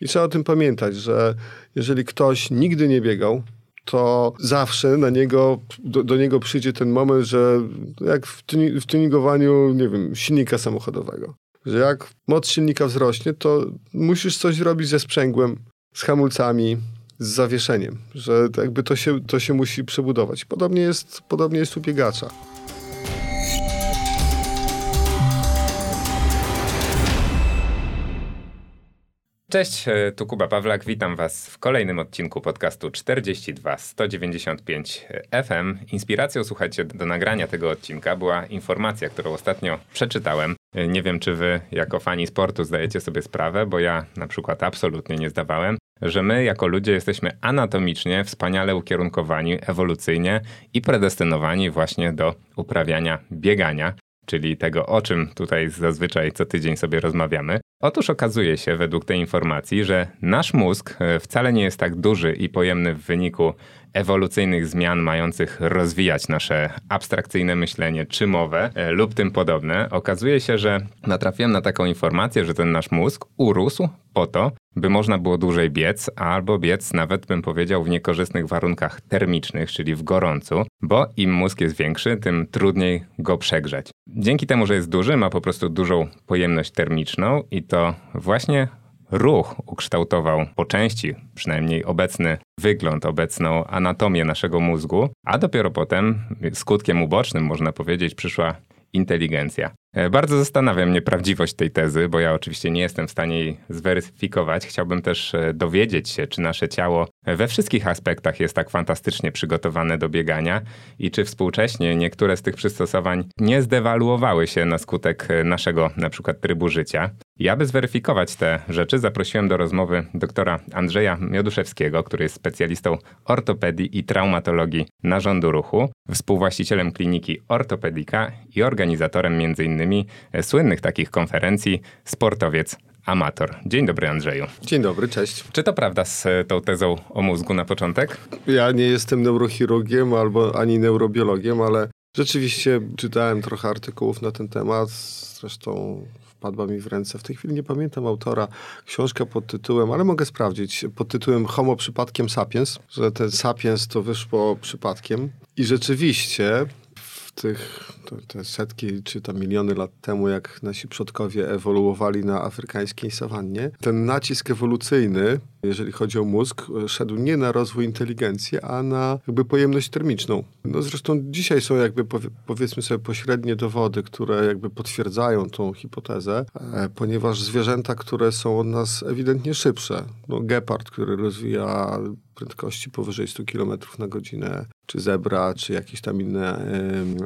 I trzeba o tym pamiętać, że jeżeli ktoś nigdy nie biegał, to zawsze na niego, do, do, niego przyjdzie ten moment, że jak w, tuni, w tuningowaniu, nie wiem, silnika samochodowego, że jak moc silnika wzrośnie, to musisz coś zrobić ze sprzęgłem, z hamulcami, z zawieszeniem, że jakby to się, to się musi przebudować. Podobnie jest, podobnie jest u biegacza. Cześć, e, tu Kuba Pawlak, witam Was w kolejnym odcinku podcastu 42 195 FM. Inspiracją, słuchajcie, do nagrania tego odcinka była informacja, którą ostatnio przeczytałem. E, nie wiem, czy Wy jako fani sportu zdajecie sobie sprawę, bo ja na przykład absolutnie nie zdawałem, że my jako ludzie jesteśmy anatomicznie wspaniale ukierunkowani ewolucyjnie i predestynowani właśnie do uprawiania biegania czyli tego, o czym tutaj zazwyczaj co tydzień sobie rozmawiamy. Otóż okazuje się, według tej informacji, że nasz mózg e, wcale nie jest tak duży i pojemny w wyniku ewolucyjnych zmian mających rozwijać nasze abstrakcyjne myślenie czy mowę e, lub tym podobne. Okazuje się, że natrafiłem na taką informację, że ten nasz mózg urósł po to, by można było dłużej biec, albo biec nawet bym powiedział w niekorzystnych warunkach termicznych, czyli w gorącu, bo im mózg jest większy, tym trudniej go przegrzać. Dzięki temu, że jest duży, ma po prostu dużą pojemność termiczną i to właśnie ruch ukształtował po części, przynajmniej obecny wygląd, obecną anatomię naszego mózgu, a dopiero potem skutkiem ubocznym, można powiedzieć, przyszła inteligencja. E, bardzo zastanawia mnie prawdziwość tej tezy, bo ja oczywiście nie jestem w stanie jej zweryfikować. Chciałbym też e, dowiedzieć się, czy nasze ciało we wszystkich aspektach jest tak fantastycznie przygotowane do biegania i czy współcześnie niektóre z tych przystosowań nie zdewaluowały się na skutek e, naszego na przykład trybu życia. I aby zweryfikować te rzeczy, zaprosiłem do rozmowy doktora Andrzeja Mioduszewskiego, który jest specjalistą ortopedii i traumatologii narządu ruchu, współwłaścicielem kliniki Ortopedika i organizatorem m.in E, słynnych takich konferencji Sportowiec Amator. Dzień dobry, Andrzeju. Dzień dobry, cześć. Czy to prawda z e, tą tezą o mózgu na początek? Ja nie jestem neurochirurgiem albo ani neurobiologiem, ale rzeczywiście czytałem trochę artykułów na ten temat. Zresztą wpadła mi w ręce. W tej chwili nie pamiętam autora. Książka pod tytułem, ale mogę sprawdzić, pod tytułem Homo przypadkiem sapiens, że ten sapiens to wyszło przypadkiem. I rzeczywiście tych te setki czy tam miliony lat temu, jak nasi przodkowie ewoluowali na afrykańskiej sawannie, ten nacisk ewolucyjny, jeżeli chodzi o mózg, szedł nie na rozwój inteligencji, a na jakby pojemność termiczną. No zresztą dzisiaj są jakby powiedzmy sobie pośrednie dowody, które jakby potwierdzają tą hipotezę, e, ponieważ zwierzęta, które są od nas ewidentnie szybsze, no gepard, który rozwija prędkości powyżej 100 km na godzinę, czy zebra, czy jakieś tam inne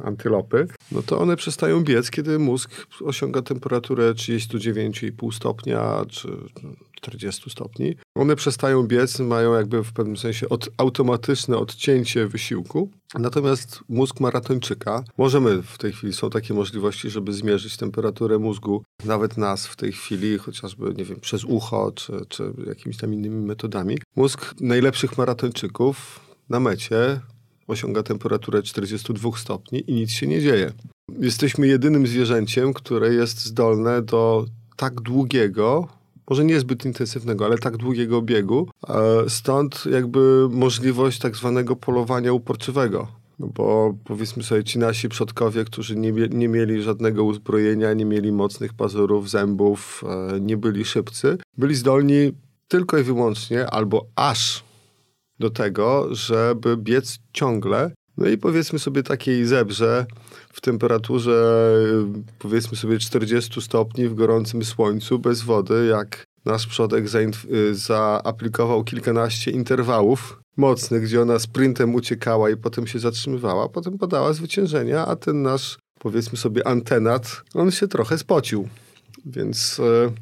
antylopy, no to one przestają biec, kiedy mózg osiąga temperaturę 39,5 stopnia, czy 40 stopni. One przestają biec, mają jakby w pewnym sensie od, automatyczne odcięcie wysiłku. Natomiast mózg maratończyka, możemy w tej chwili, są takie możliwości, żeby zmierzyć temperaturę mózgu, nawet nas w tej chwili, chociażby, nie wiem, przez ucho, czy, czy jakimiś tam innymi metodami. Mózg najlepszych maratończyków na mecie osiąga temperaturę 42 stopni i nic się nie dzieje. Jesteśmy jedynym zwierzęciem, które jest zdolne do tak długiego, może niezbyt intensywnego, ale tak długiego biegu. Stąd jakby możliwość tak zwanego polowania uporczywego. No bo powiedzmy sobie, ci nasi przodkowie, którzy nie, nie mieli żadnego uzbrojenia, nie mieli mocnych pazurów, zębów, e, nie byli szybcy, byli zdolni tylko i wyłącznie albo aż do tego, żeby biec ciągle. No i powiedzmy sobie takiej zebrze w temperaturze powiedzmy sobie 40 stopni w gorącym słońcu bez wody, jak nasz przodek y, zaaplikował kilkanaście interwałów mocnych, gdzie ona sprintem uciekała i potem się zatrzymywała, potem podała zwyciężenia, a ten nasz powiedzmy sobie antenat, on się trochę spocił. Więc e,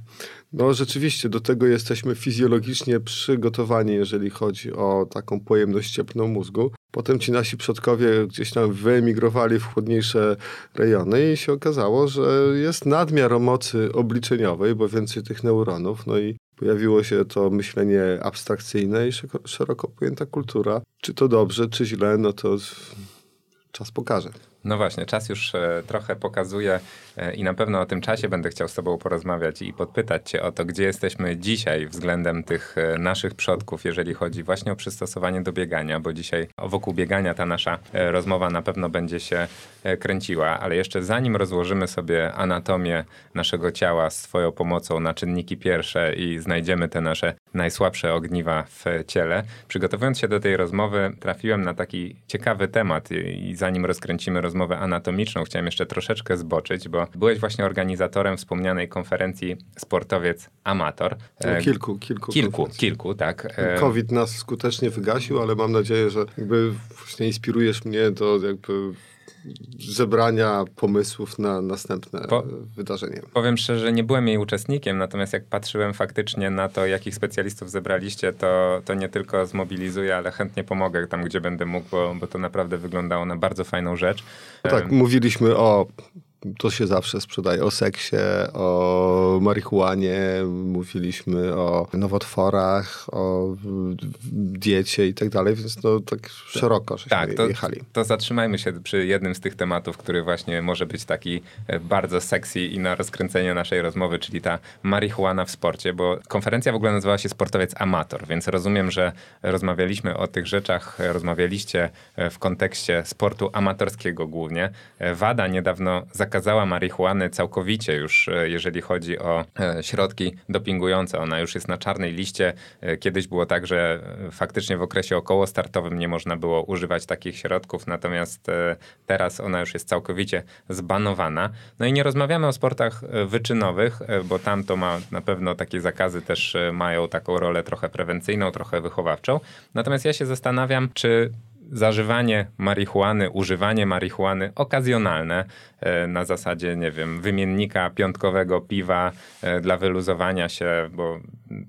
no rzeczywiście do tego jesteśmy fizjologicznie przygotowani, jeżeli chodzi o taką pojemność cieplną mózgu. Potem ci nasi przodkowie gdzieś tam wyemigrowali w chłodniejsze rejony i się okazało, że jest nadmiar mocy obliczeniowej, bo więcej tych neuronów, no i pojawiło się to myślenie abstrakcyjne i szeroko pojęta kultura. Czy to dobrze, czy źle, no to czas pokaże. No właśnie, czas już e, trochę pokazuje i na pewno o tym czasie będę chciał z Tobą porozmawiać i podpytać Cię o to, gdzie jesteśmy dzisiaj względem tych e, naszych przodków, jeżeli chodzi właśnie o przystosowanie do biegania, bo dzisiaj wokół biegania ta nasza rozmowa na pewno będzie się kręciła, ale jeszcze zanim rozłożymy sobie anatomię naszego ciała z Twoją pomocą na czynniki pierwsze i znajdziemy te nasze najsłabsze ogniwa w ciele, przygotowując się do tej rozmowy, trafiłem na taki ciekawy temat i zanim rozkręcimy rozmowę anatomiczną chciałem jeszcze troszeczkę zboczyć, bo byłeś właśnie organizatorem wspomnianej konferencji Sportowiec Amator. No, e, kilku, kilku. Kilku, kilku, tak. E, COVID nas skutecznie wygasił, ale mam nadzieję, że jakby właśnie inspirujesz mnie do jakby zebrania pomysłów na następne po, wydarzenie. Powiem szczerze, nie byłem jej uczestnikiem, natomiast jak patrzyłem faktycznie na to, jakich specjalistów zebraliście, to, to nie tylko zmobilizuję, ale chętnie pomogę tam, gdzie będę mógł, bo, bo to naprawdę wyglądało na bardzo fajną rzecz. No tak, mówiliśmy o to się zawsze sprzedaje o seksie, o marihuanie, mówiliśmy o nowotworach, o diecie i tak dalej, więc no tak szeroko żeśmy tak, to, jechali. To zatrzymajmy się przy jednym z tych tematów, który właśnie może być taki e, bardzo sexy i na rozkręcenie naszej rozmowy, czyli ta marihuana w sporcie, bo konferencja w ogóle nazywała się Sportowiec Amator, więc rozumiem, że rozmawialiśmy o tych rzeczach, rozmawialiście e, w kontekście sportu amatorskiego głównie. E, WADA niedawno zakazała zakazała marihuany całkowicie już, e, jeżeli chodzi o e, środki dopingujące. Ona już jest na czarnej liście. E, kiedyś było tak, że faktycznie w okresie okołostartowym nie można było używać takich środków, natomiast teraz ona już jest całkowicie zbanowana. No i nie rozmawiamy o sportach wyczynowych, bo tam to ma na pewno takie zakazy też mają taką rolę trochę prewencyjną, trochę wychowawczą. Natomiast ja się zastanawiam, czy zażywanie marihuany, używanie marihuany okazjonalne e, na zasadzie, nie wiem, wymiennika piątkowego piwa e, dla wyluzowania się, bo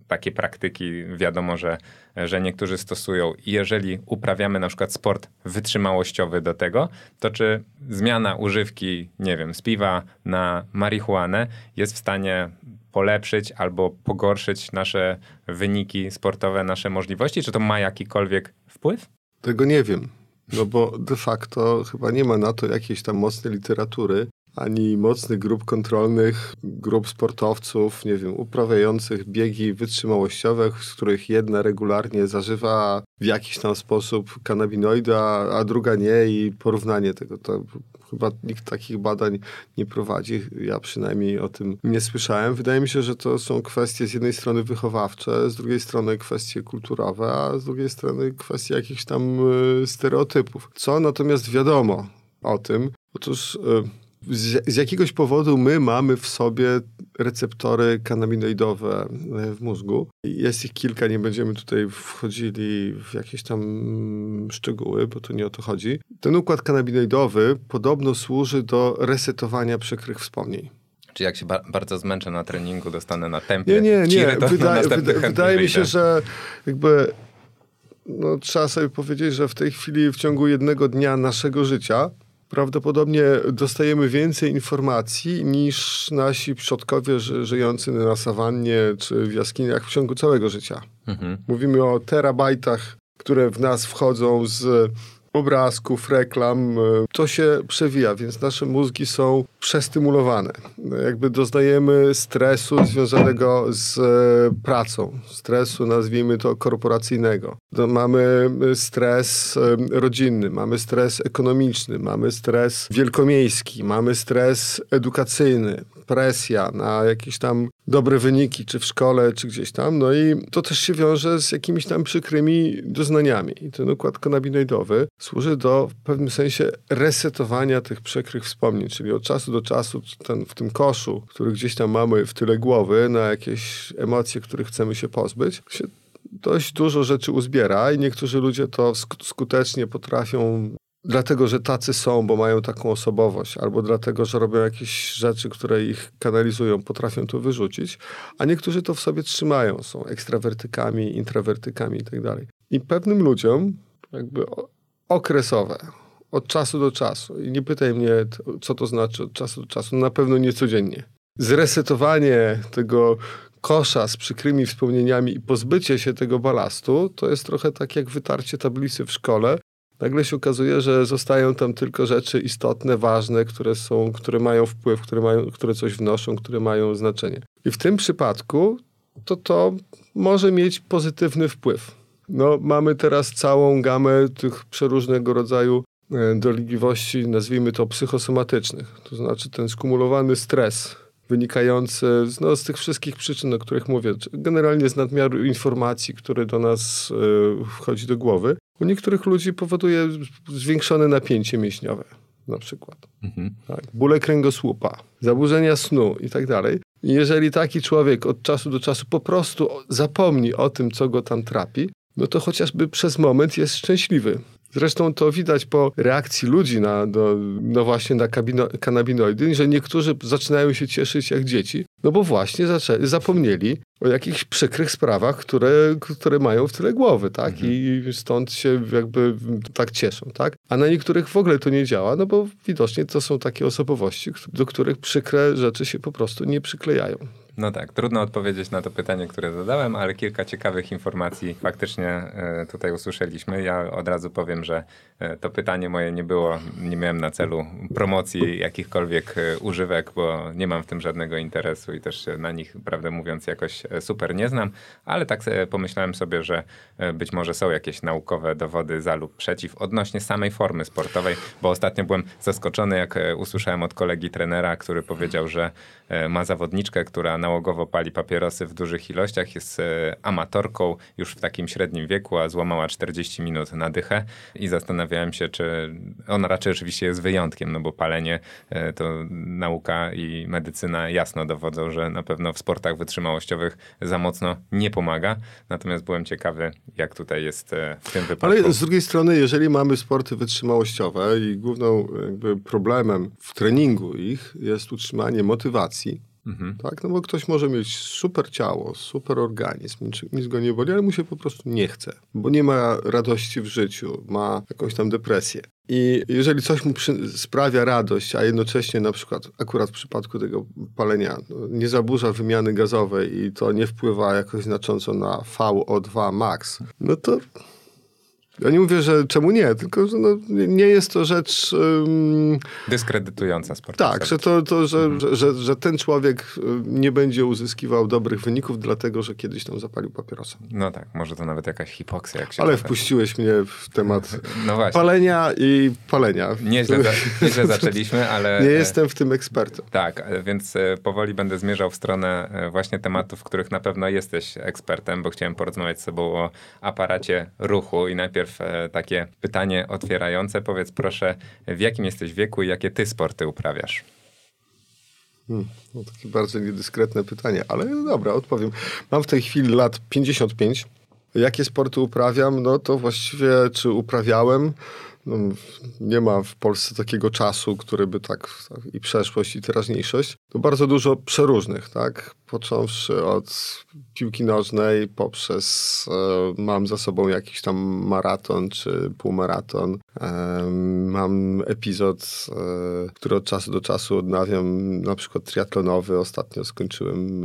takie praktyki wiadomo, że, że niektórzy stosują. I jeżeli uprawiamy na przykład sport wytrzymałościowy do tego, to czy zmiana używki, nie wiem, z piwa na marihuanę jest w stanie polepszyć albo pogorszyć nasze wyniki sportowe, nasze możliwości? Czy to ma jakikolwiek wpływ? Tego nie wiem. No bo de facto chyba nie ma na to jakiejś tam mocnej literatury, ani mocnych grup kontrolnych, grup sportowców, nie wiem, uprawiających biegi wytrzymałościowe, z których jedna regularnie zażywa w jakiś tam sposób kanabinoida, a druga nie i porównanie tego. To chyba nikt takich badań nie prowadzi. Ja przynajmniej o tym nie słyszałem. Wydaje mi się, że to są kwestie z jednej strony wychowawcze, z drugiej strony kwestie kulturowe, a z drugiej strony kwestie jakichś tam y, stereotypów. Co natomiast wiadomo o tym? Otóż... Y, z, z, jakiegoś powodu my mamy w sobie receptory kanabinoidowe e, w mózgu. Jest ich kilka, nie będziemy tutaj wchodzili w jakieś tam szczegóły, bo to nie o to chodzi. Ten układ kanabinoidowy podobno służy do resetowania przykrych wspomnień. Czy jak się ba bardzo zmęczę na treningu, dostanę na tempie Nie, nie, nie. Wydaje, wyda wydaje mi się, że jakby no, trzeba sobie powiedzieć, że w tej chwili w ciągu jednego dnia naszego życia prawdopodobnie dostajemy więcej informacji niż nasi przodkowie ży żyjący na sawannie czy w jaskiniach w ciągu całego życia. Mhm. Mówimy o terabajtach, które w nas wchodzą z obrazków, reklam, e, to się przewija, więc nasze mózgi są przestymulowane. Jakby doznajemy stresu związanego z e, pracą, stresu nazwijmy to korporacyjnego. Mamy stres e, rodzinny, mamy stres ekonomiczny, mamy stres wielkomiejski, mamy stres edukacyjny, presja na jakieś tam dobre wyniki, czy w szkole, czy gdzieś tam. No i to też się wiąże z jakimiś tam przykrymi doznaniami. I ten układ kanabinoidowy służy do w pewnym sensie resetowania tych przykrych wspomnień, czyli od czasu do czasu ten, w tym koszu, który gdzieś tam mamy w tyle głowy na jakieś emocje, których chcemy się pozbyć, się dość dużo rzeczy uzbiera i niektórzy ludzie to skutecznie potrafią dlatego, że tacy są, bo mają taką osobowość, albo dlatego, że robią jakieś rzeczy, które ich kanalizują, potrafią to wyrzucić, a niektórzy to w sobie trzymają, są ekstrawertykami, introwertykami i tak. I pewnym ludziom jakby okresowe, od czasu do czasu, i nie pytaj mnie, co to znaczy od czasu do czasu, na pewno nie codziennie. Zresetowanie tego kosza z przykrymi wspomnieniami i pozbycie się tego balastu, to jest trochę tak jak wytarcie tablicy w szkole, nagle się okazuje, że zostają tam tylko rzeczy istotne, ważne, które są, które mają wpływ, które, mają, które coś wnoszą, które mają znaczenie. I w tym przypadku to to może mieć pozytywny wpływ. No, mamy teraz całą gamę tych przeróżnego rodzaju e, dolegliwości, nazwijmy to psychosomatycznych. To znaczy ten skumulowany stres wynikający no, z tych wszystkich przyczyn, o których mówię. Generalnie z nadmiaru informacji, które do nas y, wchodzi do głowy. U niektórych ludzi powoduje zwiększone napięcie mięśniowe na przykład. Mhm. Tak, bóle kręgosłupa, zaburzenia snu i tak dalej. Jeżeli taki człowiek od czasu do czasu po prostu zapomni o tym, co go tam trapi, no to chociażby przez moment jest szczęśliwy. Zresztą to widać po reakcji ludzi na, do, no właśnie na kabino, kanabinoidy, że niektórzy zaczynają się cieszyć jak dzieci, no bo właśnie zaczęli, zapomnieli o jakichś przykrych sprawach, które, które mają w tyle głowy, tak? Mhm. I stąd się jakby tak cieszą, tak? A na niektórych w ogóle to nie działa, no bo widocznie to są takie osobowości, do których przykre rzeczy się po prostu nie przyklejają. No tak, trudno odpowiedzieć na to pytanie, które zadałem, ale kilka ciekawych informacji faktycznie e, tutaj usłyszeliśmy. Ja od razu powiem, że e, to pytanie moje nie było, nie miałem na celu promocji jakichkolwiek e, używek, bo nie mam w tym żadnego interesu i też na nich, prawdę mówiąc, jakoś super nie znam, ale tak pomyślałem sobie, że być może są jakieś naukowe dowody za lub przeciw odnośnie samej formy sportowej, bo ostatnio byłem zaskoczony, jak usłyszałem od kolegi trenera, który powiedział, że ma zawodniczkę, która nałogowo pali papierosy w dużych ilościach, jest e, amatorką już w takim średnim wieku, a złamała 40 minut na dychę i zastanawiałem się, czy ona raczej oczywiście jest wyjątkiem, no bo palenie e, to nauka i medycyna jasno dowodzą, że na pewno w sportach wytrzymałościowych za mocno nie pomaga. Natomiast byłem ciekawy, jak tutaj jest e, w tym wypadku. Ale z drugiej strony, jeżeli mamy sporty wytrzymałościowe i główną problemem w treningu ich jest utrzymanie motywacji, Mhm. Tak? No bo ktoś może mieć super ciało, super organizm, nic, nic go nie boli, ale mu się po prostu nie chce, bo nie ma radości w życiu, ma jakąś tam depresję. I jeżeli coś mu przy, sprawia radość, a jednocześnie na przykład akurat w przypadku tego palenia no, nie zaburza wymiany gazowej i to nie wpływa jakoś znacząco na VO2 max, no to ja nie mówię, że czemu nie, tylko że no, nie jest to rzecz... Um, Dyskredytująca sport. Tak, że, to, to że, mhm. że, że, że, ten człowiek nie będzie uzyskiwał dobrych wyników, dlatego że kiedyś tam zapalił papierosa. No tak, może to nawet jakaś hipoksja. Jak się Ale wpuściłeś mnie w temat no palenia i palenia. Nieźle, za, nieźle zaczęliśmy, ale... Nie jestem w tym ekspertem. Tak, więc e, powoli będę zmierzał w stronę e, właśnie tematów, w których na pewno jesteś ekspertem, bo chciałem porozmawiać z sobą o aparacie ruchu i najpierw najpierw e, takie pytanie otwierające. Powiedz proszę, w jakim jesteś wieku i jakie ty sporty uprawiasz? Hmm, no takie bardzo niedyskretne pytanie, ale dobra, odpowiem. Mam w tej chwili lat 55. Jakie sporty uprawiam? No to właściwie, czy uprawiałem? No, nie ma w Polsce takiego czasu, który by tak, i przeszłość, i teraźniejszość. To bardzo dużo przeróżnych, tak? Począwszy od piłki nożnej, poprzez e, mam za sobą jakiś tam maraton czy półmaraton. E, mam epizod, e, który od czasu do czasu odnawiam, na przykład triatlonowy. Ostatnio skończyłem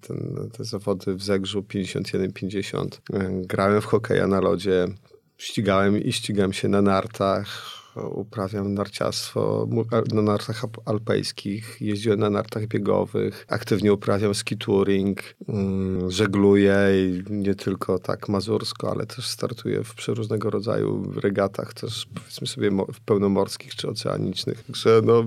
ten, te zawody w Zegrzu 51-50. E, grałem w hokeja na lodzie ścigałem i ścigam się na nartach, uprawiam narciarstwo na nartach alpejskich, jeździłem na nartach biegowych, aktywnie uprawiam ski touring, mm, żegluję nie tylko tak mazursko, ale też startuję w przeróżnego rodzaju regatach, też powiedzmy sobie pełnomorskich czy oceanicznych. Także no,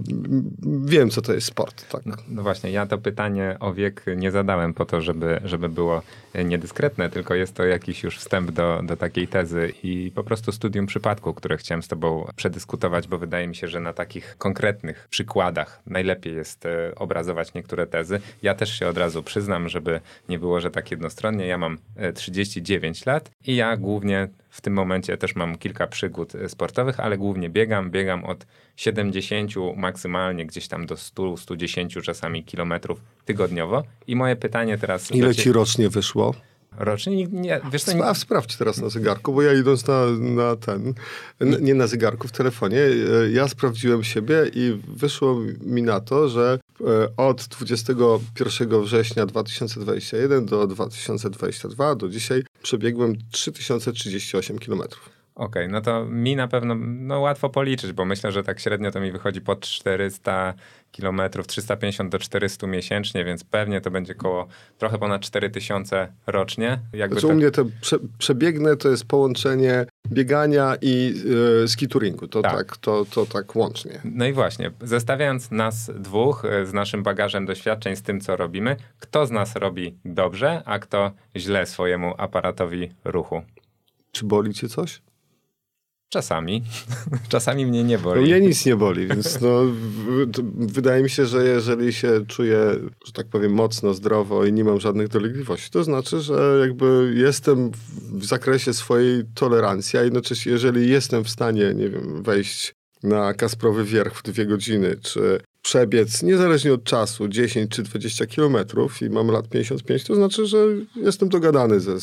wiem, co to jest sport. Tak. No, no właśnie, ja to pytanie o wiek nie zadałem po to, żeby, żeby było niedyskretne, tylko jest to jakiś już wstęp do, do takiej tezy i po prostu studium przypadku, które chciałem z tobą przed dyskutować, bo wydaje mi się, że na takich konkretnych przykładach najlepiej jest e, obrazować niektóre tezy. Ja też się od razu przyznam, żeby nie było, że tak jednostronnie. Ja mam 39 e, lat i ja głównie w tym momencie też mam kilka przygód e, sportowych, ale głównie biegam. Biegam od 70 maksymalnie gdzieś tam do 100, 110 czasami kilometrów tygodniowo. I moje pytanie teraz... Ile ci rocznie wyszło? Rocznie. Nie, wiesz co, nie... sprawdź teraz na zegarku, bo ja idąc na, na ten, nie na zegarku, w telefonie, e, ja sprawdziłem siebie i wyszło mi na to, że e, od 21 września 2021 do 2022 do dzisiaj przebiegłem 3038 kilometrów. Okej, okay, no to mi na pewno no łatwo policzyć, bo myślę, że tak średnio to mi wychodzi po 400 kilometrów, 350 do 400 miesięcznie, więc pewnie to będzie koło trochę ponad 4000 rocznie. Jakby znaczy, to... u mnie to prze, przebiegnę to jest połączenie biegania i yy, skituringu. To tak. tak, to, to tak łącznie. No i właśnie, zestawiając nas dwóch e, z naszym bagażem doświadczeń, z tym, co robimy, kto z nas robi dobrze, a kto źle swojemu aparatowi ruchu? Czy boli cię coś? Czasami. Czasami mnie nie boli. No mnie nic nie boli, więc no, wydaje mi się, że jeżeli się czuję, że tak powiem, mocno, zdrowo i nie mam żadnych dolegliwości, to znaczy, że jakby jestem w zakresie swojej tolerancji, a jednocześnie jeżeli jestem w stanie, nie wiem, wejść na Kasprowy Wierch w dwie godziny, czy przebiec, niezależnie od czasu, 10 czy 20 kilometrów i mam lat 55, to znaczy, że jestem dogadany ze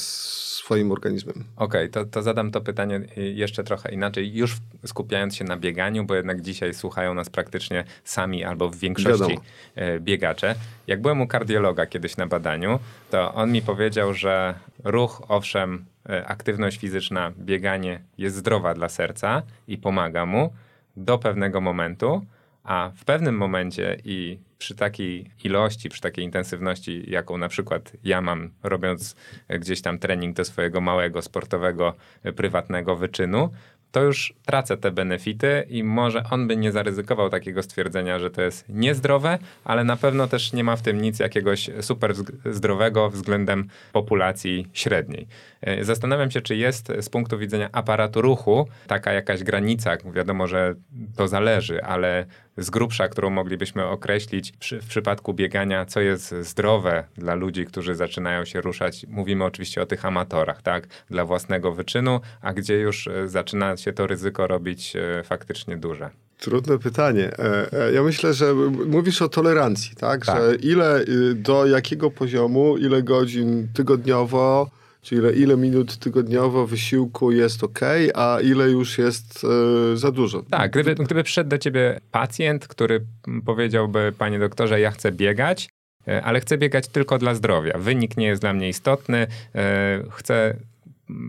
swoim organizmem. Okej, okay, to, to zadam to pytanie jeszcze trochę inaczej, już skupiając się na bieganiu, bo jednak dzisiaj słuchają nas praktycznie sami albo w większości Wiadomo. E, biegacze. Jak byłem u kardiologa kiedyś na badaniu, to on mi powiedział, że ruch, owszem, e, aktywność fizyczna, bieganie jest zdrowa dla serca i pomaga mu do pewnego momentu, a w pewnym momencie i przy takiej ilości, przy takiej intensywności, jaką na przykład ja mam, robiąc gdzieś tam trening do swojego małego sportowego, prywatnego wyczynu, to już tracę te benefity i może on by nie zaryzykował takiego stwierdzenia, że to jest niezdrowe, ale na pewno też nie ma w tym nic jakiegoś super zdrowego względem populacji średniej. E, zastanawiam się, czy jest z punktu widzenia aparatu ruchu taka jakaś granica, wiadomo, że to zależy, ale z grubsza, którą moglibyśmy określić przy, w przypadku biegania, co jest zdrowe dla ludzi, którzy zaczynają się ruszać. Mówimy oczywiście o tych amatorach, tak, dla własnego wyczynu, a gdzie już e, zaczyna się to ryzyko robić e, faktycznie duże. Trudne pytanie. Ja myślę, że mówisz o tolerancji, tak? tak? Że ile, y, do jakiego poziomu, ile godzin tygodniowo, Czyli ile, ile minut tygodniowo wysiłku jest ok, a ile już jest e, za dużo. Tak, gdyby, gdyby przyszedł do ciebie pacjent, który powiedziałby, panie doktorze, ja chcę biegać, e, ale chcę biegać tylko dla zdrowia. Wynik nie jest dla mnie istotny, e, chcę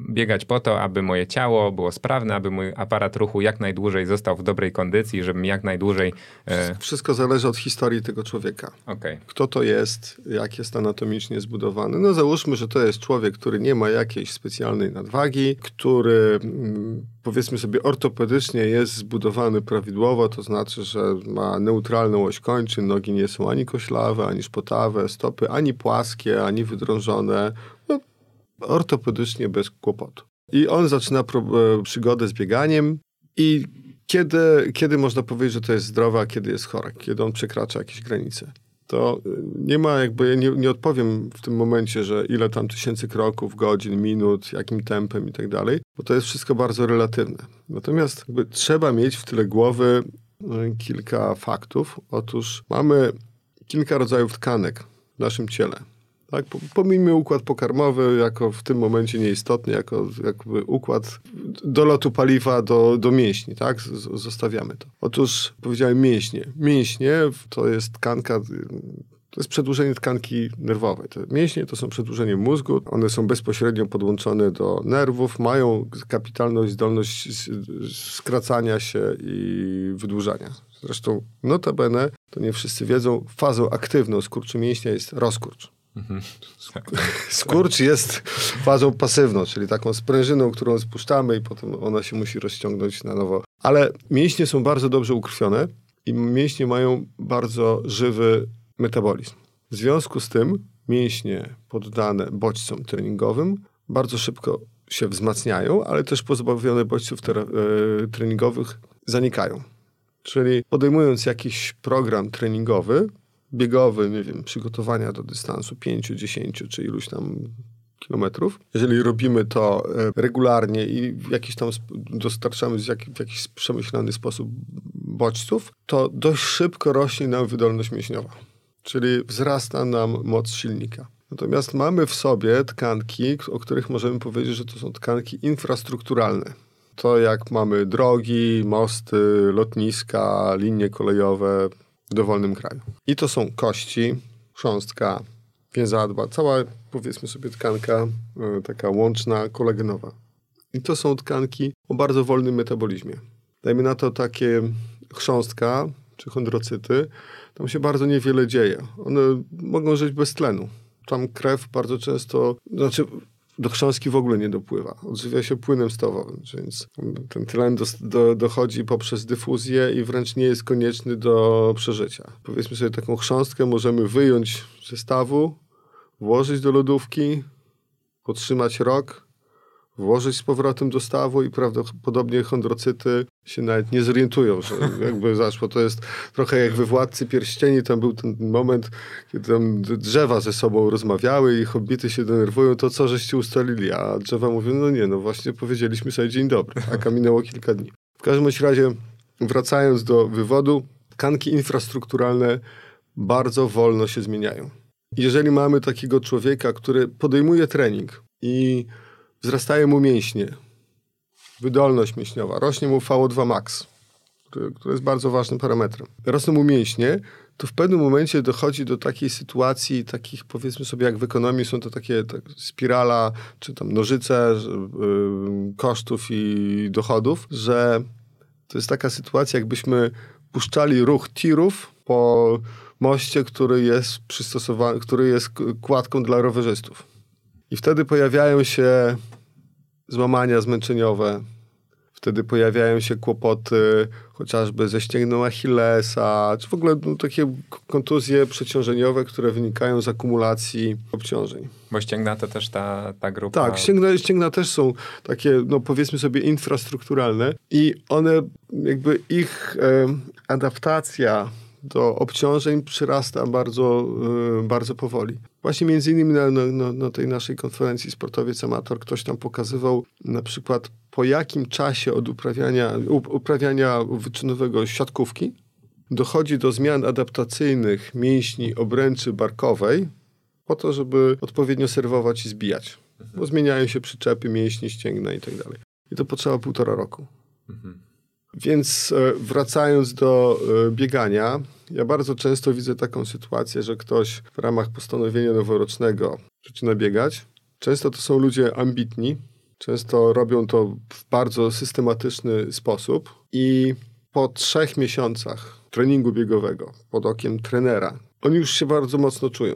biegać po to, aby moje ciało było sprawne, aby mój aparat ruchu jak najdłużej został w dobrej kondycji, żebym jak najdłużej... E... Wszystko zależy od historii tego człowieka. Okay. Kto to jest, jak jest anatomicznie zbudowany. No załóżmy, że to jest człowiek, który nie ma jakiejś specjalnej nadwagi, który mm, powiedzmy sobie ortopedycznie jest zbudowany prawidłowo, to znaczy, że ma neutralną oś kończyn, nogi nie są ani koślawe, ani szpotawe, stopy ani płaskie, ani wydrążone ortopedycznie bez kłopotu. I on zaczyna e, przygodę z bieganiem i kiedy, kiedy można powiedzieć, że to jest zdrowe, a kiedy jest chore, kiedy on przekracza jakieś granice. To e, nie ma jakby, nie, nie odpowiem w tym momencie, że ile tam tysięcy kroków, godzin, minut, jakim tempem i tak dalej, bo to jest wszystko bardzo relatywne. Natomiast trzeba mieć w tyle głowy e, kilka faktów. Otóż mamy kilka rodzajów tkanek w naszym ciele. Tak? Pomijmy układ pokarmowy jako w tym momencie nieistotny, jako jakby układ dolotu paliwa do, do mięśni, tak? Zostawiamy to. Otóż powiedziałem mięśnie. Mięśnie to jest tkanka, to jest przedłużenie tkanki nerwowej. Te mięśnie to są przedłużenie mózgu, one są bezpośrednio podłączone do nerwów, mają kapitalną zdolność skracania się i wydłużania. Zresztą notabene, to nie wszyscy wiedzą, fazą aktywną skurczu mięśnia jest rozkurcz. Mhm. Skurcz jest fazą pasywną, czyli taką sprężyną, którą spuszczamy i potem ona się musi rozciągnąć na nowo. Ale mięśnie są bardzo dobrze ukrwione i mięśnie mają bardzo żywy metabolizm. W związku z tym mięśnie poddane bodźcom treningowym bardzo szybko się wzmacniają, ale też pozbawione bodźców e, treningowych zanikają. Czyli podejmując jakiś program treningowy, biegowy, nie wiem, przygotowania do dystansu 5, 10 czy iluś tam kilometrów. Jeżeli robimy to e, regularnie i w jakiś tam dostarczamy w jakiś przemyślany sposób bodźców, to dość szybko rośnie nam wydolność mięśniowa, czyli wzrasta nam moc silnika. Natomiast mamy w sobie tkanki, o których możemy powiedzieć, że to są tkanki infrastrukturalne. To jak mamy drogi, mosty, lotniska, linie kolejowe, w dowolnym kraju. I to są kości, chrząstka, więzadła, cała powiedzmy sobie tkanka e, taka łączna, kolagenowa. I to są tkanki o bardzo wolnym metabolizmie. Dajmy na to takie chrząstka czy chondrocyty, tam się bardzo niewiele dzieje. One mogą żyć bez tlenu. Tam krew bardzo często, znaczy do chrząstki w ogóle nie dopływa. Odżywia się płynem stawowym, więc ten tlen do, do, dochodzi poprzez dyfuzję i wręcz nie jest konieczny do przeżycia. Powiedzmy sobie, taką chrząstkę możemy wyjąć ze stawu, włożyć do lodówki, podtrzymać rok, włożyć z powrotem do stawu i prawdopodobnie chondrocyty się nawet nie zorientują, że jakby zaszło. To jest trochę jak we Władcy Pierścieni, tam był ten moment, kiedy tam drzewa ze sobą rozmawiały i hobbity się denerwują, to co żeście ustalili? A drzewa mówią, no nie, no właśnie powiedzieliśmy sobie dzień dobry, a minęło kilka dni. W każdym razie, wracając do wywodu, tkanki infrastrukturalne bardzo wolno się zmieniają. Jeżeli mamy takiego człowieka, który podejmuje trening i wzrastają mu mięśnie, wydolność mięśniowa, rośnie mu VO2 max, który, jest bardzo ważnym parametrem. Rosną mu mięśnie, to w pewnym momencie dochodzi do takiej sytuacji, takich powiedzmy sobie jak w ekonomii są to takie tak, spirala, czy tam nożyce yy, kosztów i dochodów, że to jest taka sytuacja, jakbyśmy puszczali ruch tirów po moście, który jest przystosowany, który jest kładką dla rowerzystów. I wtedy pojawiają się złamania zmęczeniowe, wtedy pojawiają się kłopoty chociażby ze ścięgną Achillesa, czy w ogóle no, takie kontuzje przeciążeniowe, które wynikają z akumulacji obciążeń. Bo ścięgna to też ta, ta grupa... Tak, ścięgna, ścięgna też są takie, no powiedzmy sobie, infrastrukturalne i one, jakby ich e, adaptacja do obciążeń przyrasta bardzo, e, bardzo powoli. Właśnie między innymi na, na, na, tej naszej konferencji Sportowiec Amator ktoś tam pokazywał na przykład po jakim czasie od uprawiania, uprawiania wyczynowego siatkówki dochodzi do zmian adaptacyjnych mięśni obręczy barkowej po to, żeby odpowiednio serwować i zbijać. Bo zmieniają się przyczepy, mięśni, ścięgna i tak dalej. I to potrzeba półtora roku. Mhm. Więc e, wracając do e, biegania, ja bardzo często widzę taką sytuację, że ktoś w ramach postanowienia noworocznego zaczyna biegać. Często to są ludzie ambitni, często robią to w bardzo systematyczny sposób i po trzech miesiącach treningu biegowego pod okiem trenera, oni już się bardzo mocno czują.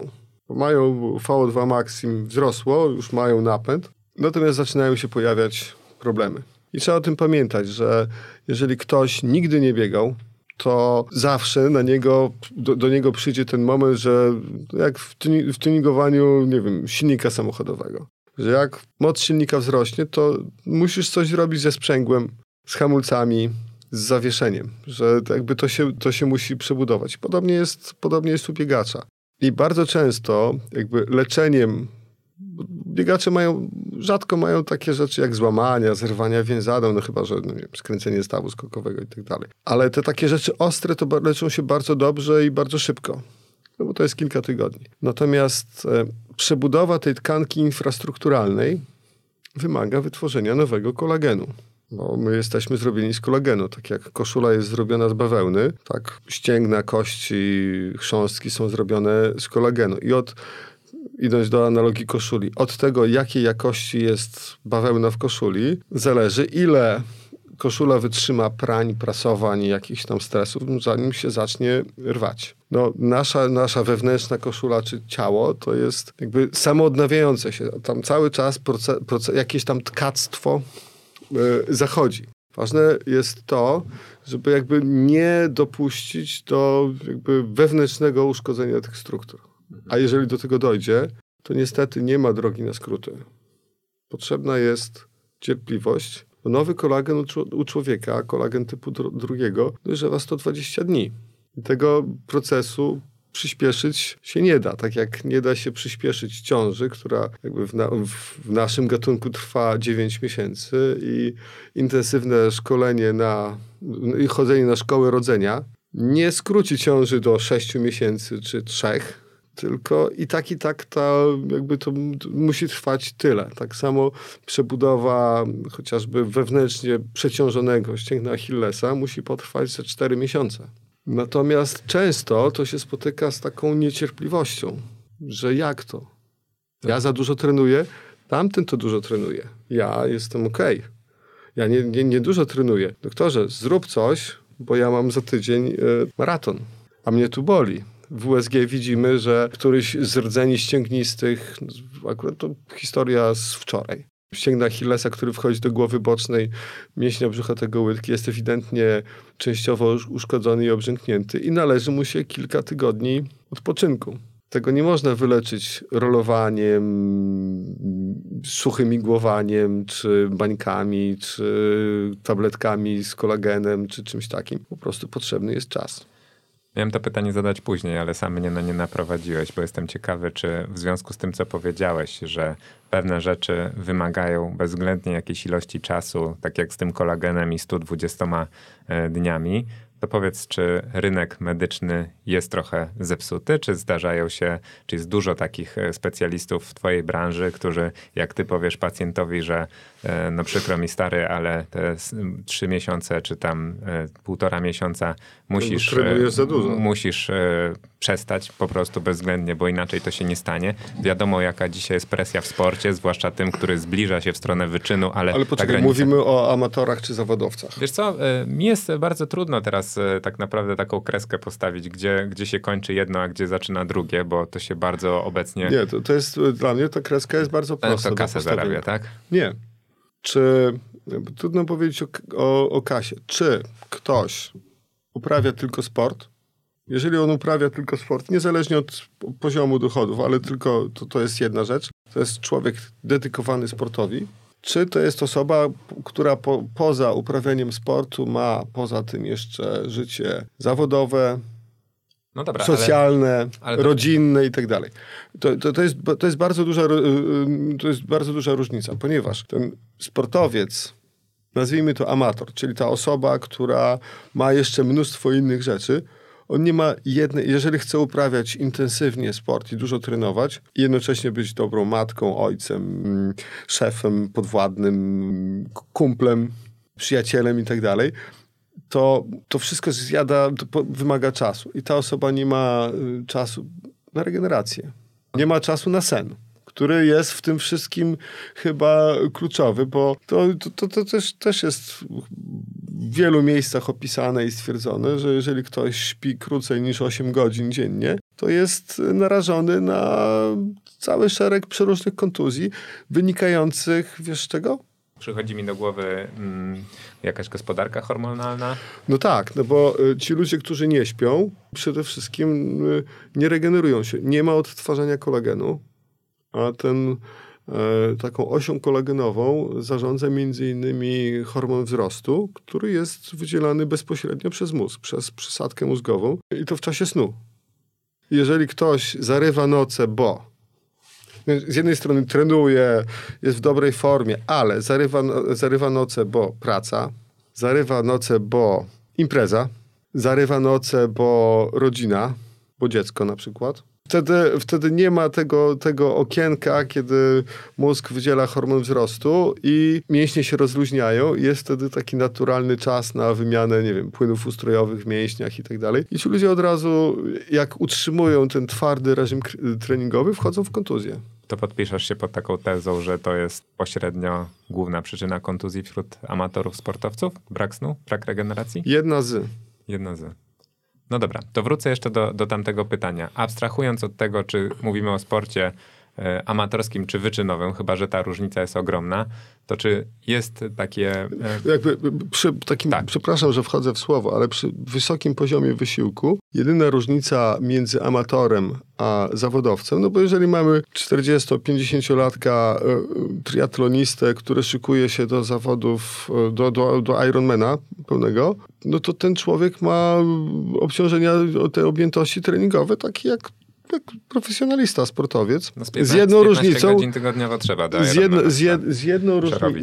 Mają VO2 max im wzrosło, już mają napęd, natomiast zaczynają się pojawiać problemy. I trzeba o tym pamiętać, że jeżeli ktoś nigdy nie biegał, to zawsze na niego, do, do, niego przyjdzie ten moment, że jak w, tuni, w tuningowaniu, nie wiem, silnika samochodowego, że jak moc silnika wzrośnie, to musisz coś zrobić ze sprzęgłem, z hamulcami, z zawieszeniem, że jakby to się, to się musi przebudować. Podobnie jest, podobnie jest u biegacza. I bardzo często jakby leczeniem biegacze mają, rzadko mają takie rzeczy jak złamania, zerwania więzadeł, no chyba, że no wiem, skręcenie stawu skokowego i tak dalej. Ale te takie rzeczy ostre to leczą się bardzo dobrze i bardzo szybko. No bo to jest kilka tygodni. Natomiast e, przebudowa tej tkanki infrastrukturalnej wymaga wytworzenia nowego kolagenu. Bo my jesteśmy zrobieni z kolagenu. Tak jak koszula jest zrobiona z bawełny, tak ścięgna, kości, chrząstki są zrobione z kolagenu. I od idąc do analogii koszuli, od tego, jakiej jakości jest bawełna w koszuli, zależy, ile koszula wytrzyma prań, prasowań i jakichś tam stresów, zanim się zacznie rwać. No, nasza, nasza wewnętrzna koszula czy ciało to jest jakby samoodnawiające się. Tam cały czas proces, proces, jakieś tam tkactwo yy, zachodzi. Ważne jest to, żeby jakby nie dopuścić do jakby wewnętrznego uszkodzenia tych struktur. A jeżeli do tego dojdzie, to niestety nie ma drogi na skróty. Potrzebna jest cierpliwość. Nowy kolagen u, człowieka, kolagen typu drugiego, dojrzewa 120 dni. I tego procesu przyspieszyć się nie da. Tak jak nie da się przyspieszyć ciąży, która jakby w, na, w, naszym gatunku trwa 9 miesięcy i intensywne szkolenie na, i chodzenie na szkołę rodzenia nie skróci ciąży do 6 miesięcy czy 3, tylko i tak, i tak to jakby to musi trwać tyle. Tak samo przebudowa chociażby wewnętrznie przeciążonego ścięgna Achillesa musi potrwać ze 4 miesiące. Natomiast często to się spotyka z taką niecierpliwością, że jak to? Ja za dużo trenuję, Tamten to dużo trenuje. Ja jestem okej. Okay. Ja nie, nie, nie dużo trenuję. Doktorze, zrób coś, bo ja mam za tydzień y, maraton, a mnie tu boli. W USG widzimy, że któryś z rdzeni ścięgnistych, akurat to historia z wczoraj, ścięgna Achillesa, który wchodzi do głowy bocznej mięśnia brzuchatego łydki, jest ewidentnie częściowo uszkodzony i obrzęknięty i należy mu się kilka tygodni odpoczynku. Tego nie można wyleczyć rolowaniem, suchym igłowaniem, czy bańkami, czy tabletkami z kolagenem, czy czymś takim. Po prostu potrzebny jest czas. Miałem to pytanie zadać później, ale sam mnie na nie naprowadziłeś, bo jestem ciekawy, czy w związku z tym, co powiedziałeś, że pewne rzeczy wymagają bezwzględnie jakiejś ilości czasu, tak jak z tym kolagenem i 120 e, dniami, to powiedz, czy rynek medyczny jest trochę zepsuty, czy zdarzają się, czy jest dużo takich e, specjalistów w twojej branży, którzy jak ty powiesz pacjentowi, że no przykro mi stary, ale te trzy miesiące, czy tam e, półtora miesiąca musisz, musisz przestać po prostu bezwzględnie, bo inaczej to się nie stanie. Wiadomo, jaka dzisiaj jest presja w sporcie, zwłaszcza tym, który zbliża się w stronę wyczynu, ale... Ale poczekaj, granica... mówimy o amatorach czy zawodowcach. Wiesz co, mi jest bardzo trudno teraz tak naprawdę taką kreskę postawić, gdzie, gdzie się kończy jedno, a gdzie zaczyna drugie, bo to się bardzo obecnie... Nie, to, to jest, dla mnie ta kreska jest bardzo prosta. To kasę zarabia, tak? Nie. Czy, trudno powiedzieć o, o, o kasie, czy ktoś uprawia tylko sport, jeżeli on uprawia tylko sport, niezależnie od poziomu dochodów, ale tylko to, to jest jedna rzecz, to jest człowiek dedykowany sportowi, czy to jest osoba, która po, poza uprawianiem sportu ma poza tym jeszcze życie zawodowe, no dobra, socjalne, ale, ale rodzinne i tak dalej. To, to, to, jest, to, jest bardzo duża, y, y, to jest bardzo duża różnica, ponieważ ten sportowiec, nazwijmy to amator, czyli ta osoba, która ma jeszcze mnóstwo innych rzeczy, on nie ma jednej, jeżeli chce uprawiać intensywnie sport i dużo trenować, i jednocześnie być dobrą matką, ojcem, szefem, podwładnym, kumplem, przyjacielem i tak dalej, to, to wszystko zjada, to wymaga czasu. I ta osoba nie ma y, czasu na regenerację. Nie ma czasu na sen który jest w tym wszystkim chyba kluczowy, bo to, to, to, to też, też jest w wielu miejscach opisane i stwierdzone, że jeżeli ktoś śpi krócej niż 8 godzin dziennie, to jest narażony na cały szereg przeróżnych kontuzji wynikających, wiesz czego? Przychodzi mi do głowy mm, jakaś gospodarka hormonalna. No tak, no bo y, ci ludzie, którzy nie śpią, przede wszystkim y, nie regenerują się. Nie ma odtwarzania kolagenu, a ten e, taką osią kolagenową zarządza między innymi hormon wzrostu, który jest wydzielany bezpośrednio przez mózg, przez przysadkę mózgową i to w czasie snu. Jeżeli ktoś zarywa noce, bo z jednej strony trenuje, jest w dobrej formie, ale zarywa, zarywa noce, bo praca, zarywa noce, bo impreza, zarywa noce, bo rodzina, bo dziecko na przykład, Wtedy, wtedy nie ma tego, tego okienka, kiedy mózg wydziela hormon wzrostu i mięśnie się rozluźniają. Jest wtedy taki naturalny czas na wymianę, nie wiem, płynów ustrojowych w mięśniach i tak dalej. I ci ludzie od razu, jak utrzymują ten twardy reżim treningowy, wchodzą w kontuzję. To podpiszesz się pod taką tezą, że to jest pośrednio główna przyczyna kontuzji wśród amatorów sportowców? Brak snu? Brak regeneracji? Jedna z. Jedna z. No dobra, to wrócę jeszcze do, do tamtego pytania. Abstrahując od tego, czy mówimy o sporcie amatorskim czy wyczynowym, chyba że ta różnica jest ogromna, to czy jest takie... E, Jakby przy takim, tak. przepraszam, że wchodzę w słowo, ale przy wysokim poziomie wysiłku jedyna różnica między amatorem a zawodowcem, no bo jeżeli mamy 40-50-latka e, triatlonistę, który szykuje się do zawodów, do, do, do Ironmana pełnego, no to ten człowiek ma obciążenia, te objętości treningowe takie jak profesjonalista, sportowiec. No z, 15, z jedną różnicą. godzin tygodniowo trzeba z, jedno, z, jed, z jedną różnicą.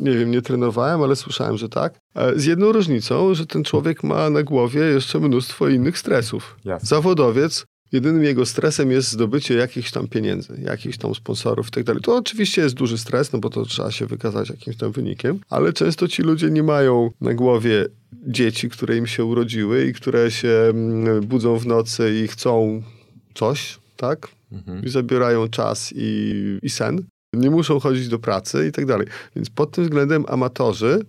Nie wiem, nie trenowałem, ale słyszałem, że tak. E, z jedną różnicą, że ten człowiek ma na głowie jeszcze mnóstwo innych stresów. Jasne. Zawodowiec jedynym jego stresem jest zdobycie jakichś tam pieniędzy, jakichś tam sponsorów i tak. To oczywiście jest duży stres, no bo to trzeba się wykazać jakimś tam wynikiem, ale często ci ludzie nie mają na głowie dzieci, które im się urodziły i które się mm, budzą w nocy i chcą coś, tak? Mhm. I zabierają czas i, i sen. nie muszą chodzić do pracy i tak dalej. Więc pod tym względem amatorzy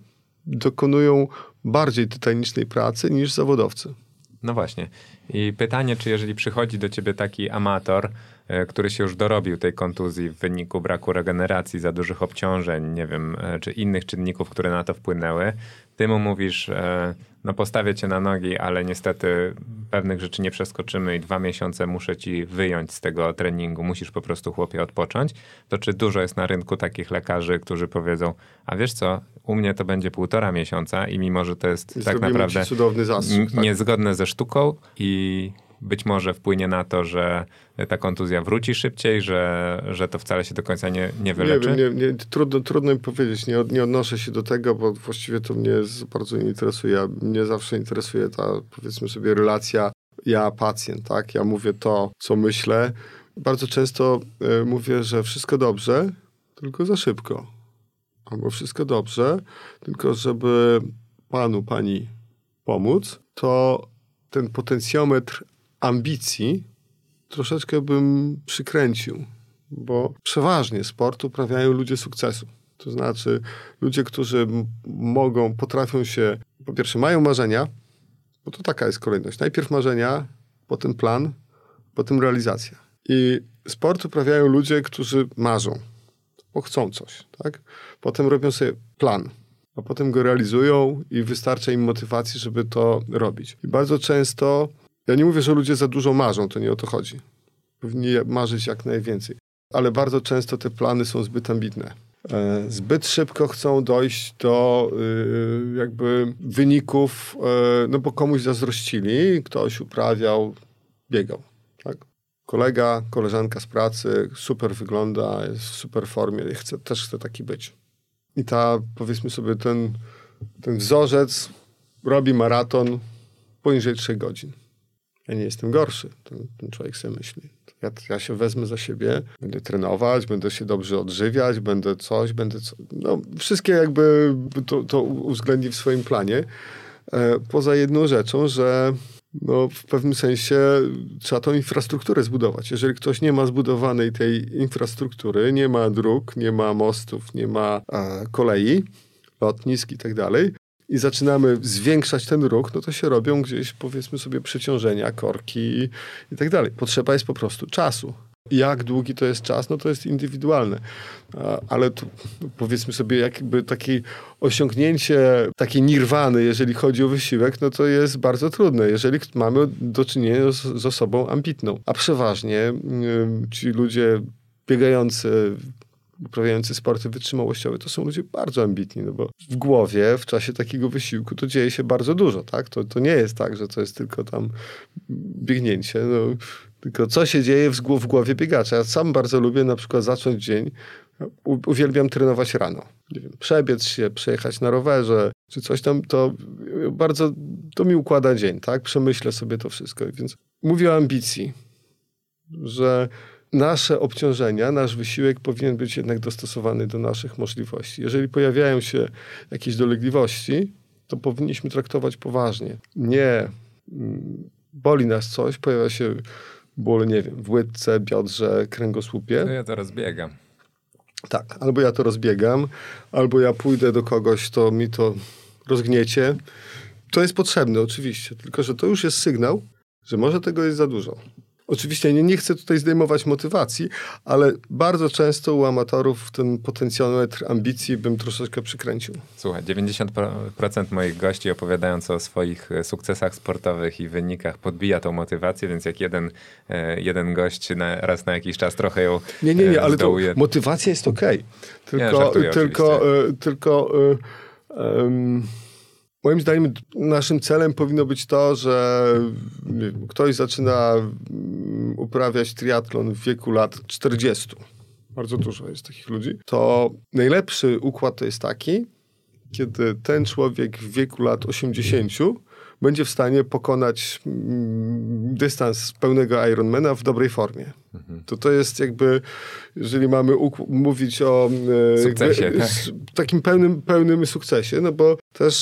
dokonują bardziej tytanicznej pracy niż zawodowcy. No właśnie. I pytanie, czy jeżeli przychodzi do ciebie taki amator, e, który się już dorobił tej kontuzji w wyniku braku regeneracji, za dużych obciążeń, nie wiem, e, czy innych czynników, które na to wpłynęły, ty mu mówisz, e, no postawię cię na nogi, ale niestety pewnych rzeczy nie przeskoczymy i dwa miesiące muszę ci wyjąć z tego treningu, musisz po prostu chłopie odpocząć, to czy dużo jest na rynku takich lekarzy, którzy powiedzą, a wiesz co, u mnie to będzie półtora miesiąca i mimo, że to jest tak naprawdę cudowny zastrzyk, tak? niezgodne ze sztuką i być może wpłynie na to, że ta kontuzja wróci szybciej, że, że to wcale się do końca nie, nie wyleczy? Nie nie, nie, trudno, trudno mi powiedzieć. Nie, nie odnoszę się do tego, bo właściwie to mnie bardzo nie interesuje. Mnie zawsze interesuje ta, powiedzmy sobie, relacja ja-pacjent, tak? Ja mówię to, co myślę. Bardzo często y, mówię, że wszystko dobrze, tylko za szybko. Albo wszystko dobrze, tylko żeby panu, pani pomóc, to ten potencjometr ambicji troszeczkę bym przykręcił, bo przeważnie sport uprawiają ludzie sukcesu. To znaczy ludzie, którzy mogą, potrafią się, po pierwsze mają marzenia, bo to taka jest kolejność. Najpierw marzenia, potem plan, potem realizacja. I sport uprawiają ludzie, którzy marzą, bo chcą coś, tak? Potem robią sobie plan, a potem go realizują i wystarcza im motywacji, żeby to robić. I bardzo często ja nie mówię, że ludzie za dużo marzą, to nie o to chodzi. Powinni marzyć jak najwięcej. Ale bardzo często te plany są zbyt ambitne. E, zbyt szybko chcą dojść do y, jakby wyników, e, no bo komuś zazdrościli, ktoś uprawiał, biegał. Tak? Kolega, koleżanka z pracy super wygląda, jest w super formie, chce, też chce taki być. I ta, powiedzmy sobie, ten, ten wzorzec robi maraton poniżej 3 godzin ja nie jestem gorszy. Ten, ten człowiek sobie myśli. Ja, ja, się wezmę za siebie, będę trenować, będę się dobrze odżywiać, będę coś, będę co, no wszystkie jakby to, to uwzględni w swoim planie. E, poza jedną rzeczą, że no, w pewnym sensie trzeba tą infrastrukturę zbudować. Jeżeli ktoś nie ma zbudowanej tej infrastruktury, nie ma dróg, nie ma mostów, nie ma e, kolei, lotnisk i tak dalej, i zaczynamy zwiększać ten ruch, no to się robią gdzieś, powiedzmy sobie, przeciążenia, korki i, tak dalej. Potrzeba jest po prostu czasu. Jak długi to jest czas, no to jest indywidualne. Ale tu, powiedzmy sobie, jakby takie osiągnięcie takiej nirwany, jeżeli chodzi o wysiłek, no to jest bardzo trudne, jeżeli mamy do czynienia z, z osobą ambitną. A przeważnie ci ludzie biegający uprawiający sporty wytrzymałościowe, to są ludzie bardzo ambitni, no bo w głowie w czasie takiego wysiłku to dzieje się bardzo dużo, tak? To, to nie jest tak, że to jest tylko tam biegnięcie, no, tylko co się dzieje w, w głowie biegacza. Ja sam bardzo lubię na przykład zacząć dzień, uwielbiam trenować rano. Nie wiem, przebiec się, przejechać na rowerze, czy coś tam, to bardzo, to mi układa dzień, tak? Przemyślę sobie to wszystko, więc mówię o ambicji, że nasze obciążenia, nasz wysiłek powinien być jednak dostosowany do naszych możliwości. Jeżeli pojawiają się jakieś dolegliwości, to powinniśmy traktować poważnie. Nie mm, boli nas coś, pojawia się ból, nie wiem, w łydce, biodrze, kręgosłupie. To ja to rozbiegam. Tak, albo ja to rozbiegam, albo ja pójdę do kogoś, to mi to rozgniecie. To jest potrzebne oczywiście, tylko że to już jest sygnał, że może tego jest za dużo. Oczywiście nie, nie chcę tutaj zdejmować motywacji, ale bardzo często u amatorów ten potencjometr ambicji bym troszeczkę przykręcił. Słuchaj, 90% moich gości opowiadając o swoich e, sukcesach sportowych i wynikach podbija tą motywację, więc jak jeden, e, jeden gość na, raz na jakiś czas trochę ją Nie, nie, nie, ale to motywacja jest okej. Okay. Tylko, nie, tylko, tylko um, Moim zdaniem naszym celem powinno być to, że ktoś zaczyna mm, uprawiać triatlon w wieku lat 40. Bardzo dużo jest takich ludzi. To najlepszy układ to jest taki, kiedy ten człowiek w wieku lat 80 będzie w stanie pokonać mm, dystans pełnego Ironmana w dobrej formie. Mhm. To to jest jakby, jeżeli mamy mówić o e, sukcesie, tak? takim pełnym, pełnym sukcesie, no bo też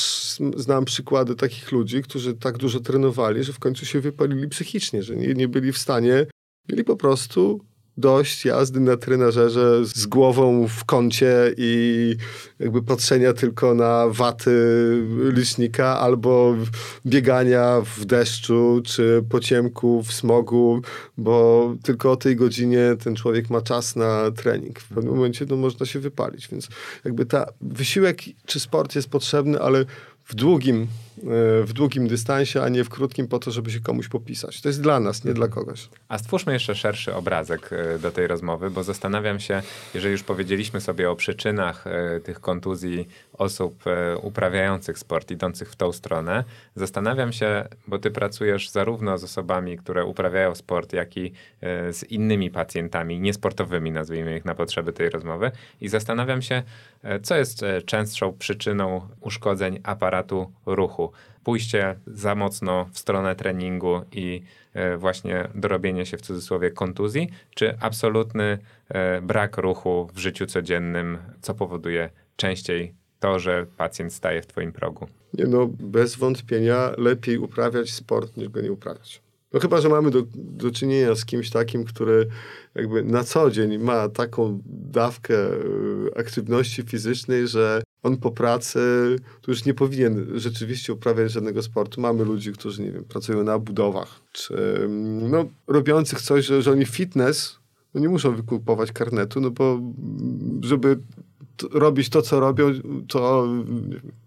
znam przykłady takich ludzi, którzy tak dużo trenowali, że w końcu się wypalili psychicznie, że nie, nie byli w stanie, mieli po prostu dość jazdy na trenażerze z głową w kącie i jakby patrzenia tylko na waty licznika albo biegania w deszczu czy po ciemku, w smogu, bo tylko o tej godzinie ten człowiek ma czas na trening. W pewnym momencie no, można się wypalić, więc jakby ta wysiłek czy sport jest potrzebny, ale w długim, e, w długim dystansie, a nie w krótkim po to, żeby się komuś popisać. To jest dla nas, nie dla kogoś. A stwórzmy jeszcze szerszy obrazek e, do tej rozmowy, bo zastanawiam się, jeżeli już powiedzieliśmy sobie o przyczynach e, tych kontuzji osób uprawiających sport, idących w tą stronę, zastanawiam się, bo ty pracujesz zarówno z osobami, które uprawiają sport, jak i z innymi pacjentami niesportowymi, nazwijmy ich na potrzeby tej rozmowy, i zastanawiam się, co jest częstszą przyczyną uszkodzeń aparatu ruchu. Pójście za mocno w stronę treningu i e, właśnie dorobienie się w cudzysłowie kontuzji, czy absolutny e, brak ruchu w życiu codziennym, co powoduje częściej to, że pacjent staje w twoim progu? Nie no, bez wątpienia lepiej uprawiać sport niż go nie uprawiać. No chyba, że mamy do, do czynienia z kimś takim, który jakby na co dzień ma taką dawkę e, aktywności fizycznej, że on po pracy to już nie powinien rzeczywiście uprawiać żadnego sportu. Mamy ludzi, którzy, nie wiem, pracują na budowach, czy mm, no, robiących coś, że, że oni fitness, no nie muszą wykupować karnetu, no bo mm, żeby robić to, co robią, to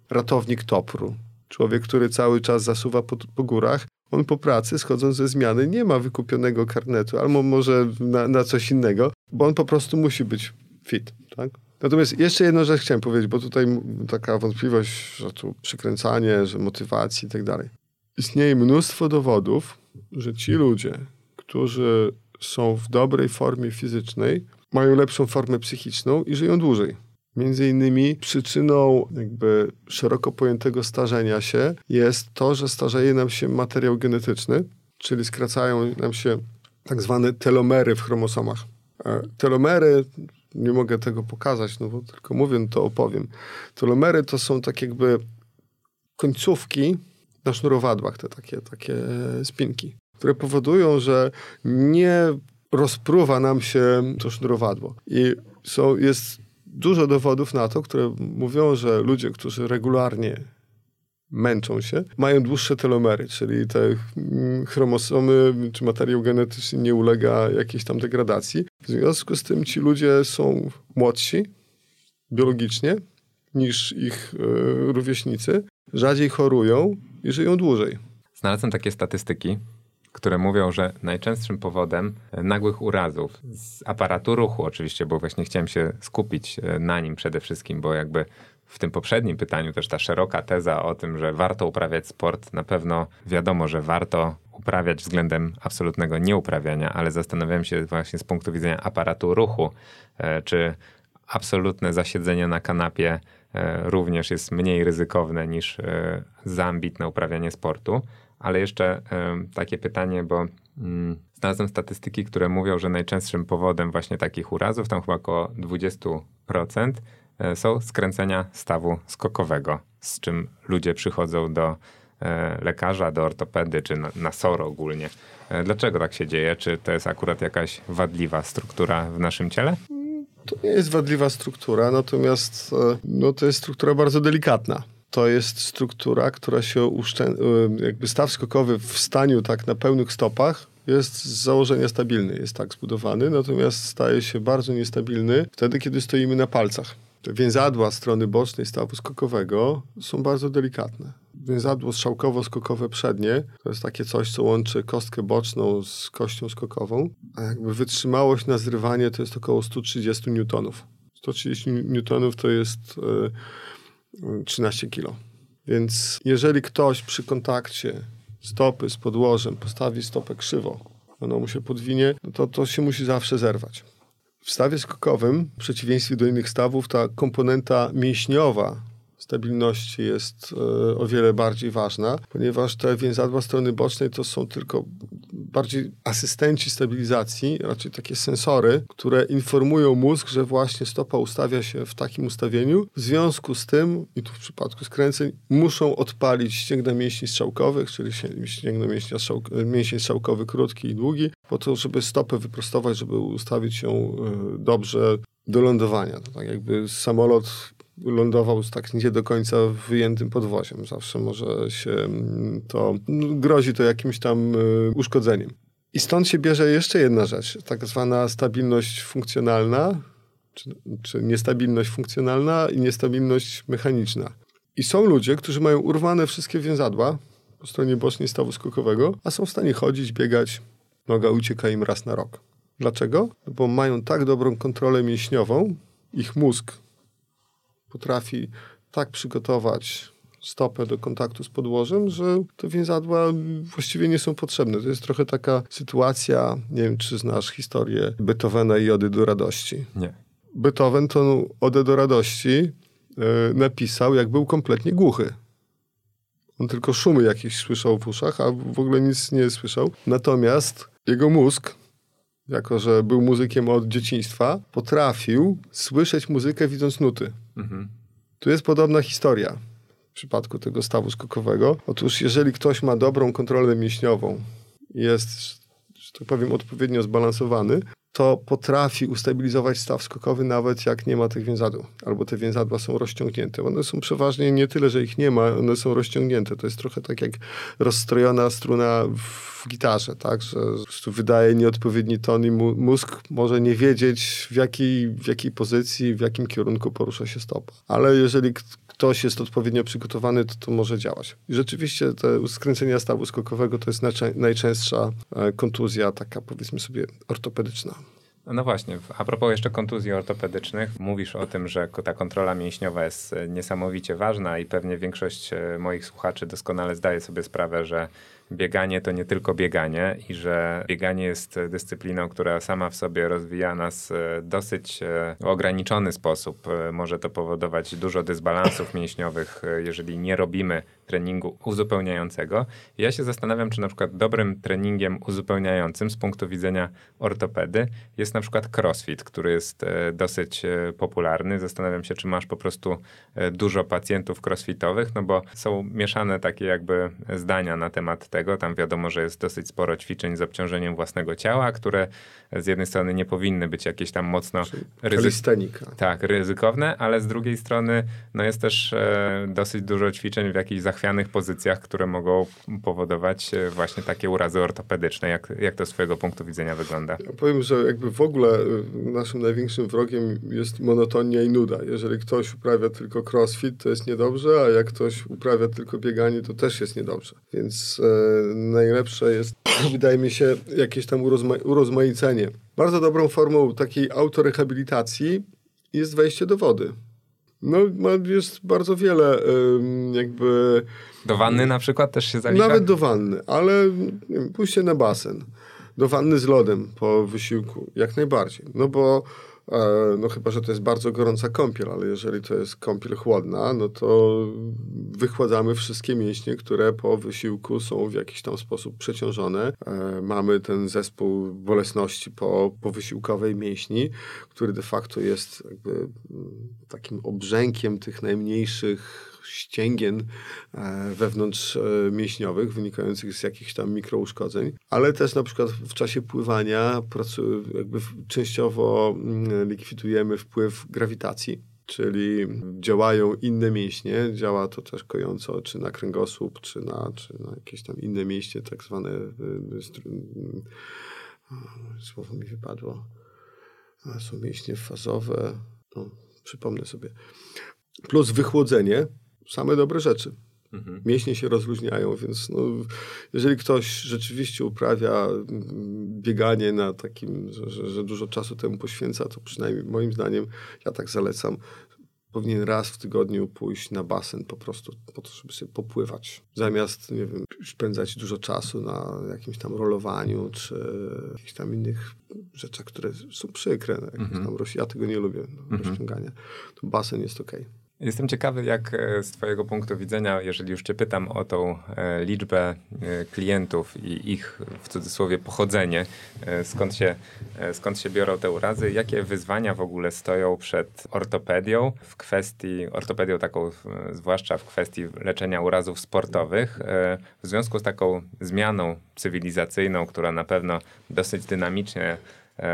ratownik topru. Człowiek, który cały czas zasuwa po, po górach, on po pracy, schodząc ze zmiany, nie ma wykupionego karnetu, albo może na, na coś innego, bo on po prostu musi być fit, tak? Natomiast jeszcze jedną rzecz chciałem powiedzieć, bo tutaj taka wątpliwość, że tu przykręcanie, że motywacji i tak dalej. Istnieje mnóstwo dowodów, że ci ludzie, którzy są w dobrej formie fizycznej, mają lepszą formę psychiczną i żyją dłużej. Między innymi przyczyną jakby szeroko pojętego starzenia się jest to, że starzeje nam się materiał genetyczny, czyli skracają nam się tak zwane telomery w chromosomach. E, telomery nie mogę tego pokazać, no bo tylko mówię, to opowiem. Telomery to są tak jakby końcówki na sznurowadłach, te takie, takie spinki, które powodują, że nie rozpruwa nam się to sznurowadło. I są, jest dużo dowodów na to, które mówią, że ludzie, którzy regularnie męczą się, mają dłuższe telomery, czyli te mm, chromosomy czy materiał genetyczny nie ulega jakiejś tam degradacji. W związku z tym ci ludzie są młodsi biologicznie niż ich y, rówieśnicy, rzadziej chorują i żyją dłużej. Znalazłem takie statystyki, które mówią, że najczęstszym powodem nagłych urazów z aparatu ruchu, oczywiście, bo właśnie chciałem się skupić e, na nim przede wszystkim, bo jakby w tym poprzednim pytaniu też ta szeroka teza o tym, że warto uprawiać sport, na pewno wiadomo, że warto uprawiać względem absolutnego nieuprawiania, ale zastanawiam się właśnie z punktu widzenia aparatu ruchu, e, czy absolutne zasiedzenie na kanapie e, również jest mniej ryzykowne niż za ambitne uprawianie sportu. Ale jeszcze takie pytanie, bo mm, znalazłem statystyki, które mówią, że najczęstszym powodem właśnie takich urazów, tam chyba około 20%, e, są skręcenia stawu skokowego, z czym ludzie przychodzą do e, lekarza, do ortopedy czy na, na SOR ogólnie. E, dlaczego tak się dzieje? Czy to jest akurat jakaś wadliwa struktura w naszym ciele? To nie jest wadliwa struktura, natomiast no, to jest struktura bardzo delikatna to jest struktura, która się uszczę... jakby staw skokowy w staniu tak na pełnych stopach jest z założenia stabilny, jest tak zbudowany, natomiast staje się bardzo niestabilny wtedy, kiedy stoimy na palcach. Więzadła strony bocznej stawu skokowego są bardzo delikatne. Więzadło strzałkowo-skokowe przednie to jest takie coś, co łączy kostkę boczną z kością skokową, a jakby wytrzymałość na zrywanie to jest około 130 newtonów. 130 newtonów to jest... Yy, 13 kilo. Więc jeżeli ktoś przy kontakcie stopy z podłożem postawi stopę krzywo, ono mu się podwinie, no to to się musi zawsze zerwać. W stawie skokowym, w przeciwieństwie do innych stawów, ta komponenta mięśniowa stabilności jest e, o wiele bardziej ważna, ponieważ te więzadła strony bocznej to są tylko bardziej asystenci stabilizacji, raczej takie sensory, które informują mózg, że właśnie stopa ustawia się w takim ustawieniu. W związku z tym, i tu w przypadku skręceń, muszą odpalić ścięgna mięśni strzałkowych, czyli ścięgno mięśnia strzałk strzałkowy krótki i długi, po to, żeby stopę wyprostować, żeby ustawić ją e, dobrze do lądowania. To tak jakby samolot lądował tak nie do końca wyjętym podwoziem. Zawsze może się mm, to, no, grozi to jakimś tam y, uszkodzeniem. I stąd się bierze jeszcze jedna rzecz, tak zwana stabilność funkcjonalna, czy, czy niestabilność funkcjonalna i niestabilność mechaniczna. I są ludzie, którzy mają urwane wszystkie więzadła po stronie bocznej stawu skokowego, a są w stanie chodzić, biegać, noga ucieka im raz na rok. Dlaczego? Bo mają tak dobrą kontrolę mięśniową, ich mózg potrafi tak przygotować stopę do kontaktu z podłożem, że te więzadła właściwie nie są potrzebne. To jest trochę taka sytuacja, nie wiem, czy znasz historię Beethovena i Ody do radości. Nie. Beethoven to Odę do radości y, napisał, jak był kompletnie głuchy. On tylko szumy jakieś słyszał w uszach, a w ogóle nic nie słyszał. Natomiast jego mózg jako że był muzykiem od dzieciństwa, potrafił słyszeć muzykę widząc nuty. Mhm. Tu jest podobna historia w przypadku tego stawu skokowego. Otóż jeżeli ktoś ma dobrą kontrolę mięśniową, jest, że tak powiem, odpowiednio zbalansowany, to potrafi ustabilizować staw skokowy nawet jak nie ma tych więzadł, albo te więzadła są rozciągnięte. One są przeważnie nie tyle, że ich nie ma, one są rozciągnięte. To jest trochę tak jak rozstrojona struna w gitarze, tak, że wydaje nieodpowiedni ton i mózg może nie wiedzieć w jakiej, w jakiej pozycji, w jakim kierunku porusza się stopa. Ale jeżeli ktoś jest odpowiednio przygotowany, to to może działać. I rzeczywiście te skręcenia stawu skokowego to jest najczęstsza e, kontuzja, taka powiedzmy sobie ortopedyczna. No właśnie, a propos jeszcze kontuzji ortopedycznych, mówisz o tym, że ta kontrola mięśniowa jest e, niesamowicie ważna i pewnie większość e, moich słuchaczy doskonale zdaje sobie sprawę, że bieganie to nie tylko bieganie i że bieganie jest dyscypliną, która sama w sobie rozwija nas e, dosyć e, w ograniczony sposób. E, może to powodować dużo dysbalansów mięśniowych, jeżeli nie robimy treningu uzupełniającego. Ja się zastanawiam, czy na przykład dobrym treningiem uzupełniającym z punktu widzenia ortopedy jest na przykład crossfit, który jest dosyć popularny. Zastanawiam się, czy masz po prostu dużo pacjentów crossfitowych, no bo są mieszane takie jakby zdania na temat tego. Tam wiadomo, że jest dosyć sporo ćwiczeń z obciążeniem własnego ciała, które z jednej strony nie powinny być jakieś tam mocno ryzy- tak, ryzykowne, ale z drugiej strony no jest też e, dosyć dużo ćwiczeń w jakichś zachwianych pozycjach, które mogą powodować e, właśnie takie urazy ortopedyczne. Jak, jak to z twojego punktu widzenia wygląda? Ja powiem, że jakby w ogóle e, naszym największym wrogiem jest monotonia i nuda. Jeżeli ktoś uprawia tylko crossfit, to jest niedobrze, a jak ktoś uprawia tylko bieganie, to też jest niedobrze. Więc e, najlepsze jest, wydaje mi się, jakieś tam urozma urozmaicenie. Bardzo dobrą formą takiej autorehabilitacji jest wejście do wody. No, jest bardzo wiele jakby... Do wanny na przykład też się zalicza? Nawet do wanny, ale wiem, pójście na basen. Do wanny z lodem po wysiłku, jak najbardziej. No bo no chyba, że to jest bardzo gorąca kąpiel, ale jeżeli to jest kąpiel chłodna, no to wychładzamy wszystkie mięśnie, które po wysiłku są w jakiś tam sposób przeciążone. E, mamy ten zespół bolesności po, po wysiłkowej mięśni, który de facto jest mm, takim obrzękiem tych najmniejszych ścięgien e, wewnątrz e, wynikających z jakichś tam mikrouszkodzeń, ale też na przykład w czasie pływania jakby częściowo mm, likwidujemy wpływ grawitacji czyli działają inne mięśnie, działa to też kojąco czy na kręgosłup, czy na, czy na jakieś tam inne mięśnie, tak zwane, y, słowo mi wypadło, są mięśnie fazowe, no, przypomnę sobie. Plus wychłodzenie, same dobre rzeczy. Mhm. Mięśnie się rozluźniają, więc no, jeżeli ktoś rzeczywiście uprawia mm, bieganie na takim, że, że, że, dużo czasu temu poświęca, to przynajmniej moim zdaniem, ja tak zalecam, powinien raz w tygodniu pójść na basen po prostu po to, żeby sobie popływać. Zamiast, nie wiem, spędzać dużo czasu na jakimś tam rolowaniu, czy jakichś tam innych rzeczach, które są przykre. No, mhm. tam, ja tego nie lubię, no, mhm. rozciągania. To basen jest okej. Okay. Jestem ciekawy, jak e, z Twojego punktu widzenia, jeżeli już Cię pytam o tą e, liczbę e, klientów i ich w cudzysłowie pochodzenie, skąd się, skąd się biorą te urazy, jakie wyzwania w ogóle stoją przed ortopedią w kwestii, ortopedią taką, zwłaszcza w kwestii leczenia urazów sportowych, w związku z taką zmianą cywilizacyjną, która na pewno dosyć dynamicznie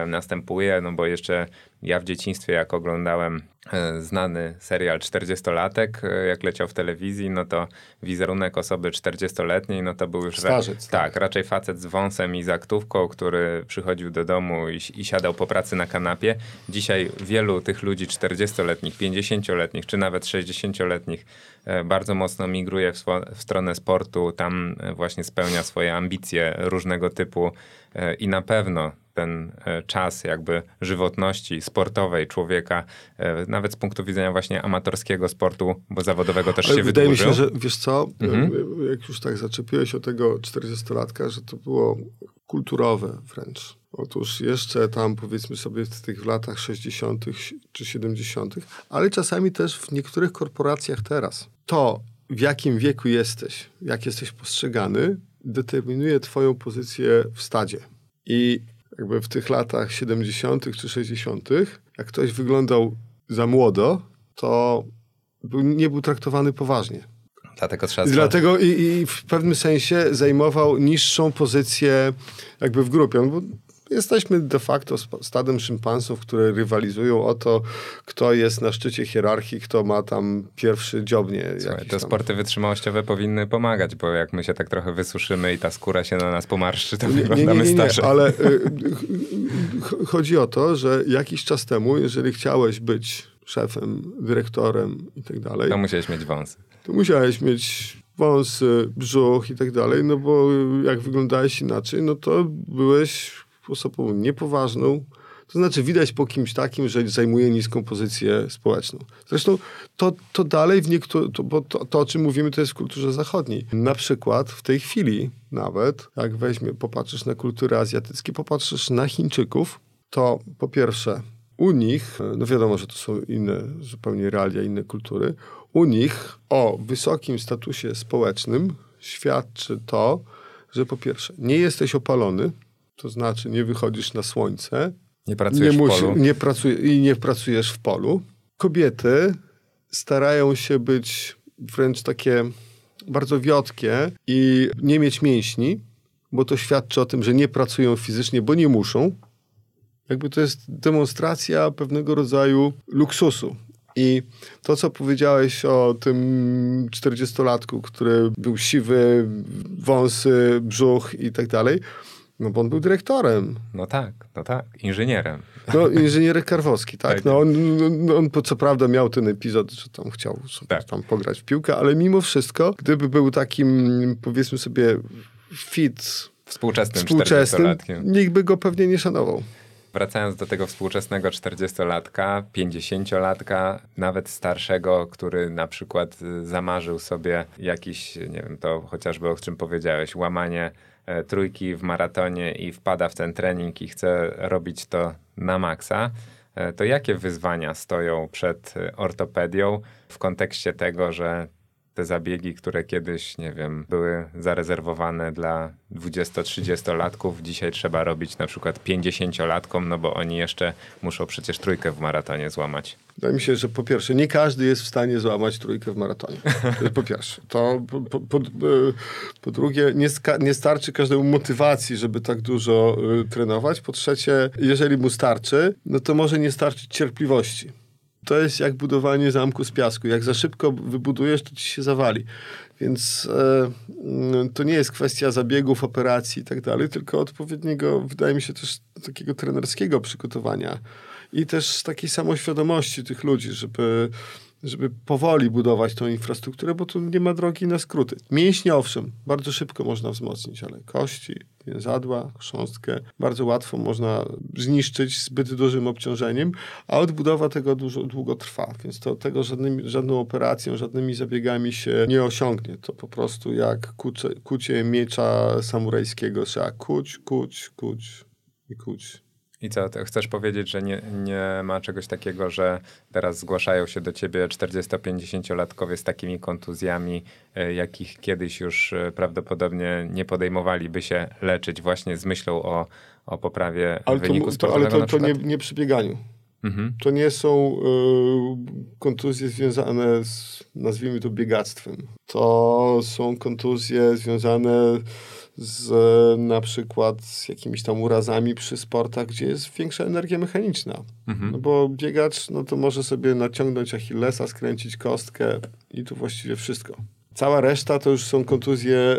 następuje, no bo jeszcze ja w dzieciństwie, jak oglądałem e, znany serial 40-latek, e, jak leciał w telewizji, no to wizerunek osoby 40-letniej, no to był już... Starzec, tak, tak, raczej facet z wąsem i zaktówką, który przychodził do domu i, i siadał po pracy na kanapie. Dzisiaj wielu tych ludzi 40-letnich, 50-letnich, czy nawet 60-letnich e, bardzo mocno migruje w, w stronę sportu, tam właśnie spełnia swoje ambicje różnego typu i na pewno ten czas jakby żywotności sportowej człowieka, e, nawet z punktu widzenia właśnie amatorskiego sportu, bo zawodowego też Ale się wydaje wydłużył. Wydaje mi się, że wiesz co, mhm. E, jak już tak zaczepiłeś o tego 40-latka, że to było kulturowe wręcz. Otóż jeszcze tam powiedzmy sobie w tych latach 60. czy 70., ale czasami też w niektórych korporacjach teraz. To, w jakim wieku jesteś, jak jesteś postrzegany, determinuje Twoją pozycję w stadzie. I jakby w tych latach 70. czy 60., jak ktoś wyglądał za młodo, to był, nie był traktowany poważnie. Dlatego trzeba... I dlatego i, i, w pewnym sensie zajmował niższą pozycję jakby w grupie. Bo jesteśmy de facto stadem szympansów, które rywalizują o to, kto jest na szczycie hierarchii, kto ma tam pierwszy dziobnie. Słuchaj, te sporty wytrzymałościowe powinny pomagać, bo jak my się tak trochę wysuszymy i ta skóra się na nas pomarszczy, to nie, wyglądamy nie, nie, nie, nie, ale y, chodzi o to, że jakiś czas temu, jeżeli chciałeś być szefem, dyrektorem i tak dalej... To musiałeś mieć wąsy. To musiałeś mieć wąsy, brzuch i tak dalej, no bo jak wyglądałeś inaczej, no to byłeś osobą niepoważną. To znaczy widać po kimś takim, że zajmuje niską pozycję społeczną. Zresztą to, to dalej w niektórych, bo to, to, o czym mówimy, to jest w kulturze zachodniej. Na przykład w tej chwili nawet, jak weźmie, popatrzysz na kulturę azjatycką, popatrzysz na Chińczyków, to po pierwsze u nich, no wiadomo, że to są inne zupełnie realia, inne kultury, u nich o wysokim statusie społecznym świadczy to, że po pierwsze nie jesteś opalony, to znaczy nie wychodzisz na słońce. Nie pracujesz nie musi, w polu. Nie pracuj, I nie pracujesz w polu. Kobiety starają się być wręcz takie bardzo wiotkie i nie mieć mięśni, bo to świadczy o tym, że nie pracują fizycznie, bo nie muszą. Jakby to jest demonstracja pewnego rodzaju luksusu. I to, co powiedziałeś o tym 40-latku, który był siwy, wąsy, brzuch i tak dalej, no bo on był dyrektorem. No tak, no tak, inżynierem. No inżynierek Karwowski, tak. tak. No on, no, on co prawda miał ten epizod, że tam chciał sobie tak. tam pograć w piłkę, ale mimo wszystko, gdyby był takim, powiedzmy sobie, fit współczesnym, współczesnym nikt by go pewnie nie szanował. Wracając do tego współczesnego 40-latka, 50-latka, nawet starszego, który na przykład y, zamarzył sobie jakiś, nie wiem, to chociażby o czym powiedziałeś, łamanie trójki w maratonie i wpada w ten trening i chce robić to na maksa, e, to jakie wyzwania stoją przed e, ortopedią w kontekście tego, że te zabiegi, które kiedyś, nie wiem, były zarezerwowane dla 20-30-latków, dzisiaj trzeba robić na przykład 50-latkom, no bo oni jeszcze muszą przecież trójkę w maratonie złamać. Wydaje mi się, że po pierwsze, nie każdy jest w stanie złamać trójkę w maratonie. To po pierwsze. To po, po, po, po drugie, nie, nie, starczy każdemu motywacji, żeby tak dużo y, trenować. Po trzecie, jeżeli mu starczy, no to może nie starczyć cierpliwości to jest jak budowanie zamku z piasku. Jak za szybko wybudujesz, to ci się zawali. Więc e, to nie jest kwestia zabiegów, operacji i tak dalej, tylko odpowiedniego, wydaje mi się też takiego trenerskiego przygotowania i też takiej samoświadomości tych ludzi, żeby żeby powoli budować tą infrastrukturę, bo tu nie ma drogi na skróty. Mięśnie owszem, bardzo szybko można wzmocnić, ale kości, więzadła, chrząstkę bardzo łatwo można zniszczyć zbyt dużym obciążeniem, a odbudowa tego dużo, długo trwa, więc to tego żadnymi, żadną operacją, żadnymi zabiegami się nie osiągnie. To po prostu jak kucie, kucie miecza samurajskiego, trzeba kuć, kuć, kuć i kuć I co, chcesz powiedzieć, że nie, nie ma czegoś takiego, że teraz zgłaszają się do ciebie 40-50-latkowie z takimi kontuzjami, e, jakich kiedyś już e, prawdopodobnie nie podejmowaliby się leczyć właśnie z myślą o, o poprawie ale wyniku to, Ale to, to nie, nie przy bieganiu. Mhm. To nie są y, kontuzje związane z, nazwijmy to, biegactwem. To są kontuzje związane z na przykład z jakimiś tam urazami przy sportach, gdzie jest większa energia mechaniczna. Mhm. No bo biegacz, no to może sobie naciągnąć Achillesa, skręcić kostkę i to właściwie wszystko. Cała reszta to już są kontuzje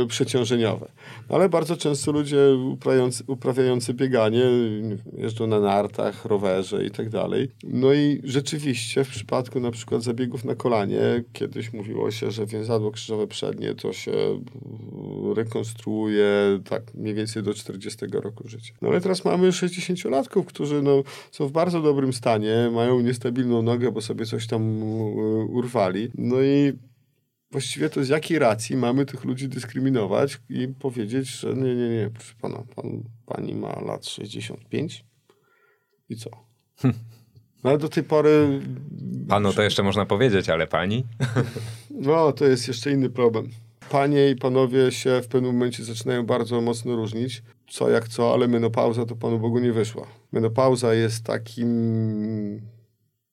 yy, przeciążeniowe. Ale bardzo często ludzie uprawiający, uprawiający bieganie jeżdżą na nartach, rowerze i tak dalej. No i rzeczywiście w przypadku na przykład zabiegów na kolanie, kiedyś mówiło się, że więzadło krzyżowe przednie to się rekonstruuje tak mniej więcej do 40 roku życia. No ale teraz mamy 60-latków, którzy no, są w bardzo dobrym stanie, mają niestabilną nogę, bo sobie coś tam urwali. No i właściwie to z jakiej racji mamy tych ludzi dyskryminować i powiedzieć, że nie, nie, nie, proszę pana, pan, pani ma lat 65 i co? No ale do tej pory... Panu to jeszcze można powiedzieć, ale pani? No, to jest jeszcze inny problem. Panie i panowie się w pewnym momencie zaczynają bardzo mocno różnić. Co jak co, ale menopauza to Panu Bogu nie wyszła. Menopauza jest takim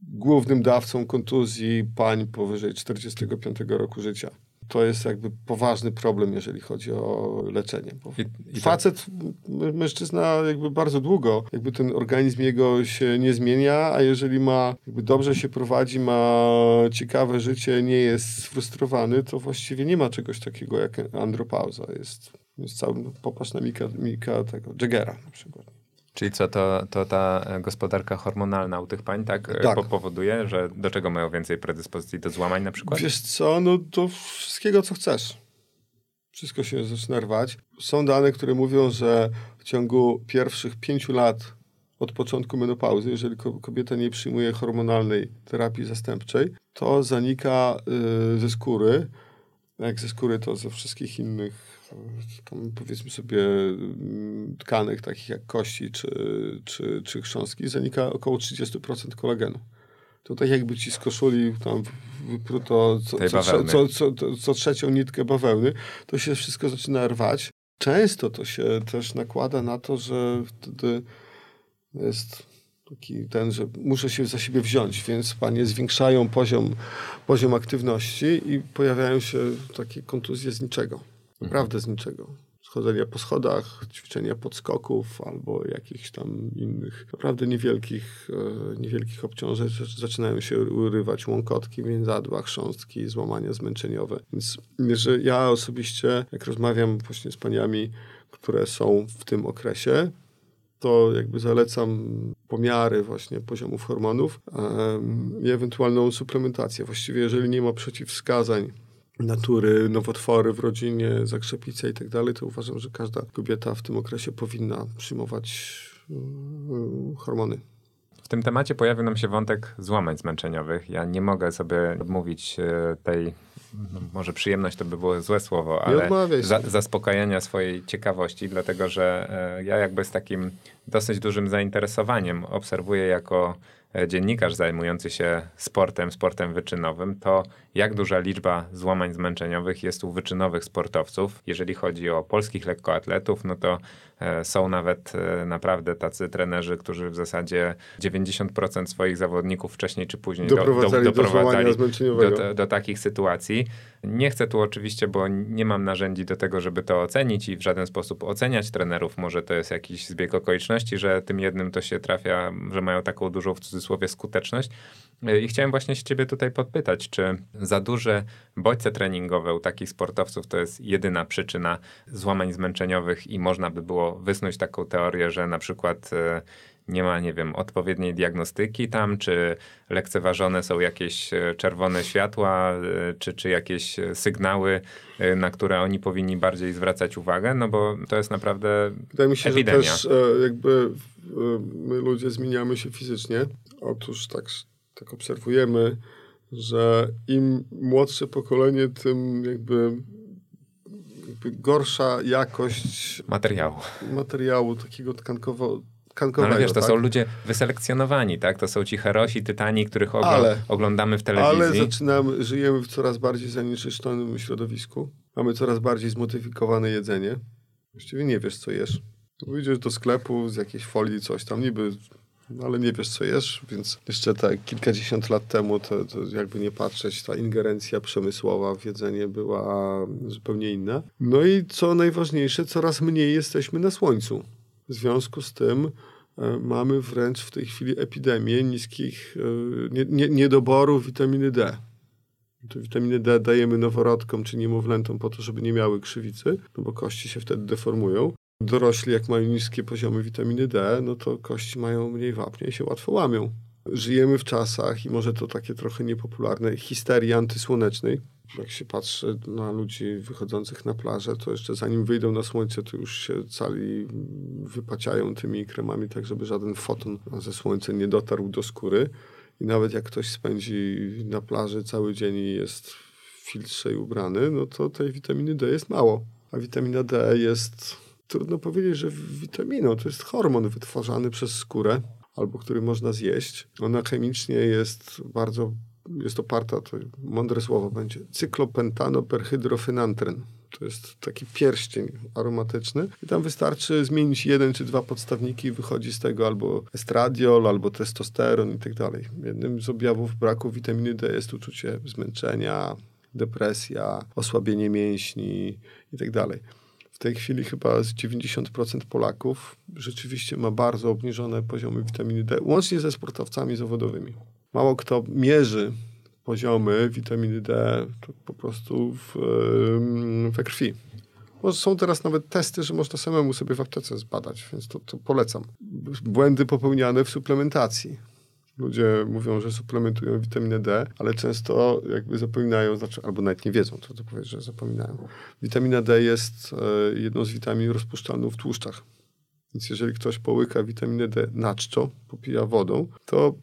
głównym dawcą kontuzji pań powyżej 45 roku życia. To jest jakby poważny problem, jeżeli chodzi o leczenie. I, i Facet, tak. mężczyzna jakby bardzo długo, jakby ten organizm jego się nie zmienia, a jeżeli ma, jakby dobrze się prowadzi, ma ciekawe życie, nie jest sfrustrowany, to właściwie nie ma czegoś takiego jak andropauza. Jest, jest cały, no, popatrz na Mika, Mika tego, Jaggera na przykład. Czyli co, to, to ta gospodarka hormonalna u tych pań tak, e, tak. powoduje, że do czego mają więcej predyspozycji? Do złamań na przykład? Wiesz co, no do wszystkiego, co chcesz. Wszystko się zaczyna rwać. Są dane, które mówią, że w ciągu pierwszych pięciu lat od początku menopauzy, jeżeli kobieta nie przyjmuje hormonalnej terapii zastępczej, to zanika y, ze skóry, jak ze skóry, to ze wszystkich innych tam powiedzmy sobie mm, tkanek takich jak kości czy, czy, czy chrząstki zanika około 30% kolagenu. To tak jakby ci z koszuli tam wypruto co, co, co, co, co trzecią nitkę bawełny, to się wszystko zaczyna rwać. Często to się też nakłada na to, że wtedy jest taki ten, że muszę się za siebie wziąć, więc panie zwiększają poziom, poziom aktywności i pojawiają się takie kontuzje z niczego. Naprawdę z niczego. Schodzenia po schodach, ćwiczenia podskoków albo jakichś tam innych naprawdę niewielkich, e, niewielkich obciążeń. Zaczynają się urywać łąkotki, więzadła, chrząstki, złamania zmęczeniowe. Więc że ja osobiście, jak rozmawiam właśnie z paniami, które są w tym okresie, to jakby zalecam pomiary właśnie poziomów hormonów i ewentualną suplementację. Właściwie jeżeli nie ma przeciwwskazań natury, nowotwory w rodzinie, zakrzepice i tak dalej, to uważam, że każda kobieta w tym okresie powinna przyjmować hormony. W tym temacie pojawił nam się wątek złamań zmęczeniowych. Ja nie mogę sobie odmówić e, tej, no może przyjemność to by było złe słowo, ale za, zaspokajania swojej ciekawości, dlatego że e, ja jakby z takim dosyć dużym zainteresowaniem obserwuję jako E, dziennikarz zajmujący się sportem, sportem wyczynowym, to jak duża liczba złamań zmęczeniowych jest u wyczynowych sportowców. Jeżeli chodzi o polskich lekkoatletów, no to są nawet e, naprawdę tacy trenerzy, którzy w zasadzie 90% swoich zawodników wcześniej czy później doprowadzali, do, do, doprowadzali do, do, do takich sytuacji. Nie chcę tu oczywiście, bo nie mam narzędzi do tego, żeby to ocenić i w żaden sposób oceniać trenerów. Może to jest jakiś zbieg okoliczności, że tym jednym to się trafia, że mają taką dużą w cudzysłowie skuteczność. I chciałem właśnie się ciebie tutaj podpytać, czy za duże bodźce treningowe u takich sportowców to jest jedyna przyczyna złamań zmęczeniowych i można by było wysnuć taką teorię, że na przykład e, nie ma, nie wiem, odpowiedniej diagnostyki tam, czy lekceważone są jakieś e, czerwone światła, e, czy, czy jakieś sygnały, na które oni powinni bardziej zwracać uwagę, no bo to jest naprawdę Wydaje mi się, epidemia. że też jakby my ludzie zmieniamy się fizycznie. Otóż tak tak obserwujemy, że im młodsze pokolenie, tym jakby, jakby gorsza jakość materiału. Materiału takiego tkankowo tkankowego. No ale wiesz, to tak? są ludzie wyselekcjonowani, tak? To są ci herosi, tytani, których ogl Ale- oglądamy w telewizji. Ale zaczynamy, żyjemy w coraz bardziej zanieczyszczonym środowisku. Mamy coraz bardziej zmodyfikowane jedzenie. Właściwie nie wiesz, co jesz. Wyjdziesz do sklepu z jakiejś folii, coś tam niby, no ale nie wiesz, co jesz, więc jeszcze tak kilkadziesiąt lat temu, to, to jakby nie patrzeć, ta ingerencja przemysłowa w jedzenie była zupełnie inna. No i co najważniejsze, coraz mniej jesteśmy na słońcu. W związku z tym e, mamy wręcz w tej chwili epidemię niskich, e, nie, nie, niedoboru witaminy D. To witaminę D dajemy noworodkom czy niemowlętom po to, żeby nie miały krzywicy, no bo kości się wtedy deformują. Dorośli, jak mają niskie poziomy witaminy D, no to kości mają mniej wapnia i się łatwo łamią. Żyjemy w czasach, i może to takie trochę niepopularne, histerii antysłonecznej. Jak się patrzy na ludzi wychodzących na plażę, to jeszcze zanim wyjdą na słońce, to już się cali wypaciają tymi kremami, tak żeby żaden foton ze słońca nie dotarł do skóry. I nawet jak ktoś spędzi na plaży cały dzień i jest w filtrze i ubrany, no to tej witaminy D jest mało. A witamina D jest, trudno powiedzieć, że witaminą. To jest hormon wytwarzany przez skórę, albo który można zjeść. Ona chemicznie jest bardzo, jest oparta, to mądre słowo będzie, cyklopentanoperhydrofenantren. To jest taki pierścień aromatyczny i tam wystarczy zmienić jeden czy dwa podstawniki wychodzi z tego albo estradiol, albo testosteron i tak dalej. Jednym z objawów braku witaminy D jest uczucie zmęczenia, depresja, osłabienie mięśni i tak dalej. Tej chwili chyba z 90% Polaków rzeczywiście ma bardzo obniżone poziomy witaminy D, łącznie ze sportowcami zawodowymi. Mało kto mierzy poziomy witaminy D po prostu w, we krwi. Są teraz nawet testy, że można samemu sobie w aptece zbadać, więc to, to polecam. Błędy popełniane w suplementacji. Ludzie mówią, że suplementują witaminę D, ale często jakby zapominają, znaczy, albo nawet nie wiedzą, to to powiedz, że zapominają. Witamina D jest e, jedną z witamin rozpuszczalną w tłuszczach. Więc jeżeli ktoś połyka witaminę D na czczo, popija wodą, to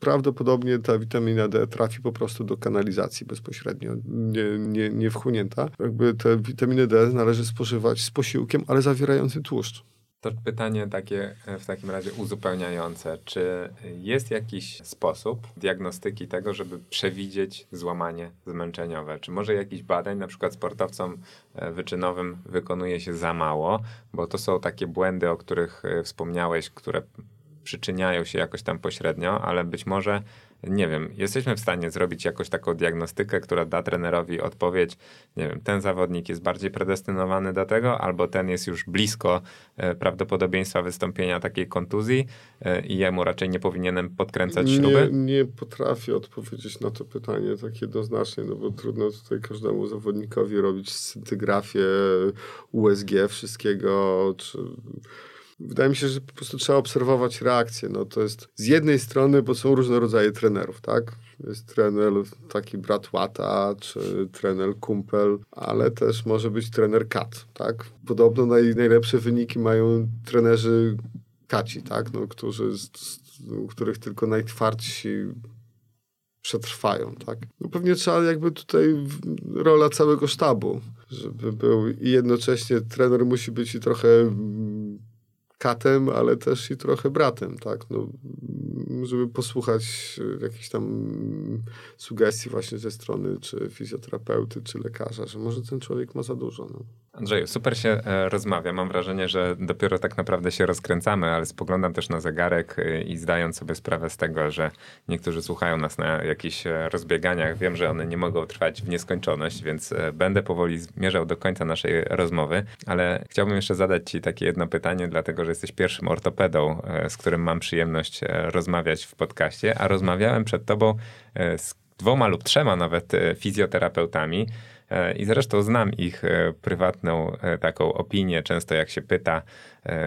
prawdopodobnie ta witamina D trafi po prostu do kanalizacji bezpośrednio, nie, nie, nie wchłonięta. Jakby tę witaminę D należy spożywać z posiłkiem, ale zawierającym tłuszcz. To pytanie takie e, w takim razie uzupełniające. Czy jest jakiś sposób diagnostyki tego, żeby przewidzieć złamanie zmęczeniowe? Czy może jakiś badań, na przykład sportowcom e, wyczynowym wykonuje się za mało? Bo to są takie błędy, o których e, wspomniałeś, które przyczyniają się jakoś tam pośrednio, ale być może, nie wiem, jesteśmy w stanie zrobić jakąś taką diagnostykę, która da trenerowi odpowiedź, nie wiem, ten zawodnik jest bardziej predestynowany do tego, albo ten jest już blisko e, prawdopodobieństwa wystąpienia takiej kontuzji e, i jemu raczej nie powinienem podkręcać Nie, śruby? nie potrafię odpowiedzieć na to pytanie tak jednoznacznie, no bo trudno tutaj każdemu zawodnikowi robić scintygrafię, USG, wszystkiego, czy... Wydaje mi się, że po prostu trzeba obserwować reakcję. No to jest z jednej strony, bo są różne rodzaje trenerów, tak? Jest trener taki brat łata, czy trener kumpel, ale też może być trener kat, tak? Podobno naj, najlepsze wyniki mają trenerzy kaci, tak? No, którzy, u których tylko najtwardsi przetrwają, tak? No pewnie trzeba jakby tutaj rola całego sztabu, żeby był i jednocześnie trener musi być i trochę katem, ale też i trochę bratem, tak? No, żeby posłuchać e, jakichś tam sugestii właśnie ze strony czy fizjoterapeuty, czy lekarza, że może ten człowiek ma za dużo. No. Andrzeju, super się e, rozmawia. Mam wrażenie, że dopiero tak naprawdę się rozkręcamy, ale spoglądam też na zegarek e, i zdając sobie sprawę z tego, że niektórzy słuchają nas na jakichś e, rozbieganiach, wiem, że one nie mogą trwać w nieskończoność, więc będę powoli zmierzał do końca naszej rozmowy, ale chciałbym jeszcze zadać Ci takie jedno pytanie, dlatego że jesteś pierwszym ortopedą, z którym mam przyjemność rozmawiać w podcaście, a rozmawiałem przed Tobą z dwoma lub trzema nawet fizjoterapeutami. E, I zresztą znam ich e, prywatną e, taką opinię. Często jak się pyta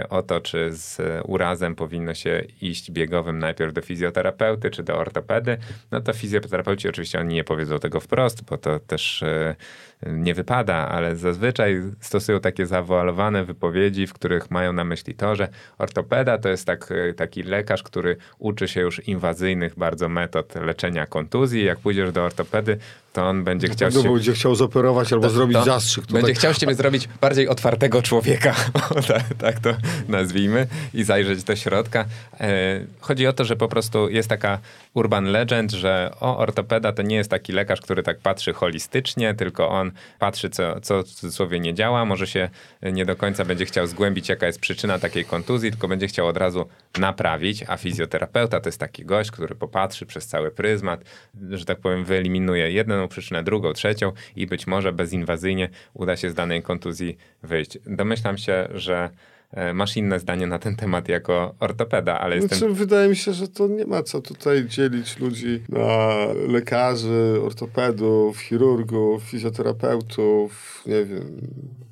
o to, czy z urazem powinno się iść biegowym najpierw do fizjoterapeuty czy do ortopedy, no to fizjoterapeuci oczywiście oni nie powiedzą tego wprost, bo to też nie wypada, ale zazwyczaj stosują takie zawoalowane wypowiedzi, w których mają na myśli to, że ortopeda to jest tak, taki lekarz, który uczy się już inwazyjnych bardzo metod leczenia kontuzji. Jak pójdziesz do ortopedy, to on będzie chciał No, będzie chciał zoperować albo to, zrobić to zastrzyk. To będzie chciał z ciebie zrobić bardziej otwartego człowieka, tak, tak, to nazwijmy, i zajrzeć do środka. E, chodzi o to, że po prostu jest taka urban legend, że o, ortopeda to nie jest taki lekarz, który tak patrzy holistycznie, tylko on patrzy, co, co w cudzysłowie nie działa, może się nie do końca będzie chciał zgłębić, jaka jest przyczyna takiej kontuzji, tylko będzie chciał od razu naprawić, a fizjoterapeuta to jest taki gość, który popatrzy przez cały pryzmat, że tak powiem, wyeliminuje jedną przyczynę, drugą, trzecią i być może bezinwazyjnie uda się z danej kontuzji wyjść. Domyślam się, że e, masz inne zdanie na ten temat jako ortopeda, ale znaczy, jestem... Wydaje mi się, że to nie ma co tutaj dzielić ludzi na lekarzy, ortopedów, chirurgów, fizjoterapeutów, nie wiem,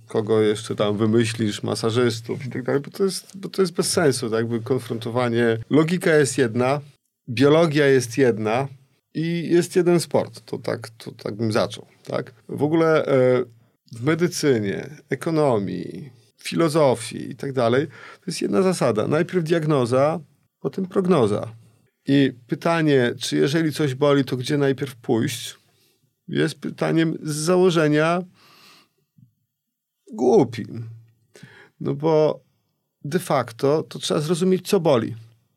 kogo jeszcze tam wymyślisz, masażystów i tak dalej, bo to jest, bo to jest bez sensu, tak, jakby konfrontowanie. Logika jest jedna, biologia jest jedna i jest jeden sport. To tak, to tak bym zaczął, tak. W ogóle e, w medycynie, ekonomii, filozofii i tak dalej, to jest jedna zasada. Najpierw diagnoza, potem prognoza. I pytanie, czy jeżeli coś boli, to gdzie najpierw pójść, jest pytaniem z założenia głupim. No bo de facto to trzeba zrozumieć, co boli.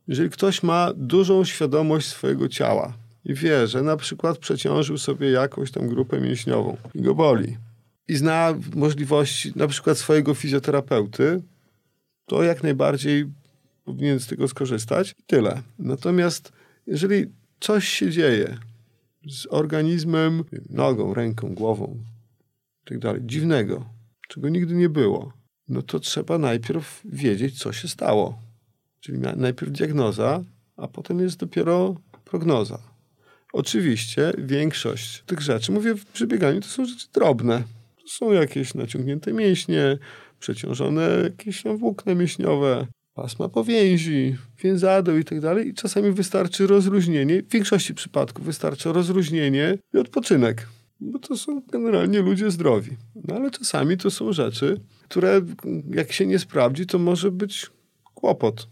Jeżeli ktoś ma dużą świadomość swojego ciała i wie, że na przykład przeciążył sobie jakąś tam grupę mięśniową i go boli, i zna możliwości na przykład swojego fizjoterapeuty, to jak najbardziej powinien z tego skorzystać. Tyle. Natomiast jeżeli coś się dzieje z organizmem, nogą, ręką, głową, tak dalej, dziwnego, czego nigdy nie było, no to trzeba najpierw wiedzieć, co się stało. Czyli najpierw diagnoza, a potem jest dopiero prognoza. Oczywiście większość tych rzeczy, mówię w przebieganiu, to są rzeczy drobne. To są jakieś naciągnięte mięśnie, przeciążone jakieś tam włókna mięśniowe, pasma powięzi, więzadeł i tak dalej. I czasami wystarczy rozluźnienie, w większości przypadków wystarczy rozluźnienie i odpoczynek. Bo to są generalnie ludzie zdrowi. No ale czasami to są rzeczy, które jak się nie sprawdzi, to może być kłopot.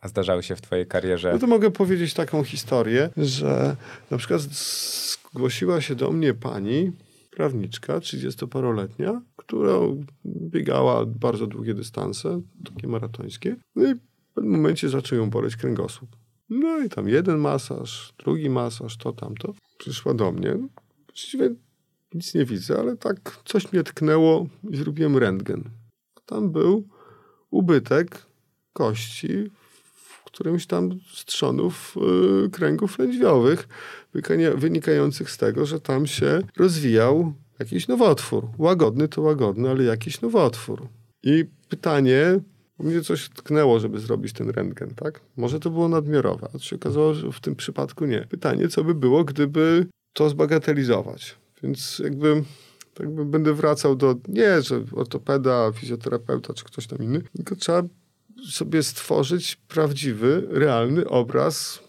A zdarzały się w twojej karierze? No to mogę powiedzieć taką historię, że na przykład zgłosiła się do mnie pani, prawniczka, 30-paroletnia, która biegała bardzo długie dystanse, takie maratońskie. No i w pewnym momencie zaczął ją boleć kręgosłup. No i tam jeden masaż, drugi masaż, to tamto. Przyszła do mnie. Właściwie nic nie widzę, ale tak coś mnie tknęło i zrobiłem rentgen. Tam był ubytek kości którymś tam z trzonów yy, kręgów lędźwiowych, wynikających z tego, że tam się rozwijał jakiś nowotwór. Łagodny to łagodny, ale jakiś nowotwór. I pytanie, mnie coś tknęło, żeby zrobić ten rentgen, tak? Może to było nadmiarowe, a się okazało, że w tym przypadku nie. Pytanie, co by było, gdyby to zbagatelizować. Więc jakby tak będę wracał do, nie, że ortopeda, fizjoterapeuta czy ktoś tam inny, tylko trzeba sobie stworzyć prawdziwy, realny obraz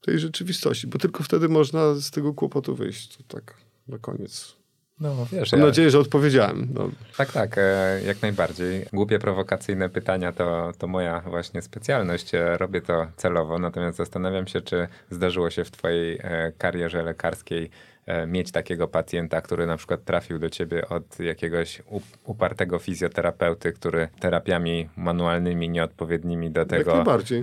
tej rzeczywistości, bo tylko wtedy można z tego kłopotu wyjść. To tak na koniec. No, wiesz, Mam ja... nadzieję, że odpowiedziałem. No. Tak, tak, e, jak najbardziej. Głupie, prowokacyjne pytania to, to moja właśnie specjalność. E, robię to celowo, natomiast zastanawiam się, czy zdarzyło się w twojej e, karierze lekarskiej mieć takiego pacjenta, który na przykład trafił do ciebie od jakiegoś upartego fizjoterapeuty, który terapiami manualnymi nieodpowiednimi do tego... Jak najbardziej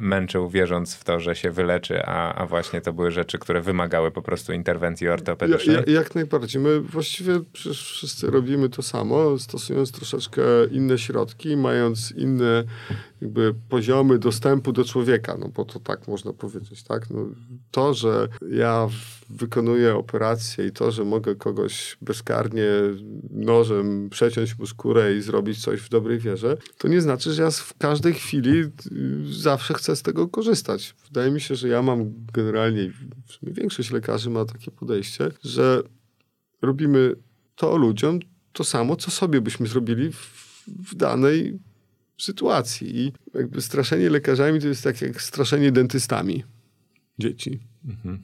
męczył, wierząc w to, że się wyleczy, a, a właśnie to były rzeczy, które wymagały po prostu interwencji ortopedycznej? Ja, ja, jak najbardziej. My właściwie przecież wszyscy robimy to samo, stosując troszeczkę inne środki, mając inne jakby poziomy dostępu do człowieka, no bo to tak można powiedzieć, tak? No, to, że ja wykonuję operację i to, że mogę kogoś bezkarnie nożem przeciąć mu skórę i zrobić coś w dobrej wierze, to nie znaczy, że ja w każdej chwili y, zawsze chcę z tego korzystać. Wydaje mi się, że ja mam generalnie, w sumie większość lekarzy ma takie podejście, że robimy to ludziom to samo, co sobie byśmy zrobili w, w danej sytuacji. I jakby straszenie lekarzami to jest tak jak straszenie dentystami dzieci. Mhm.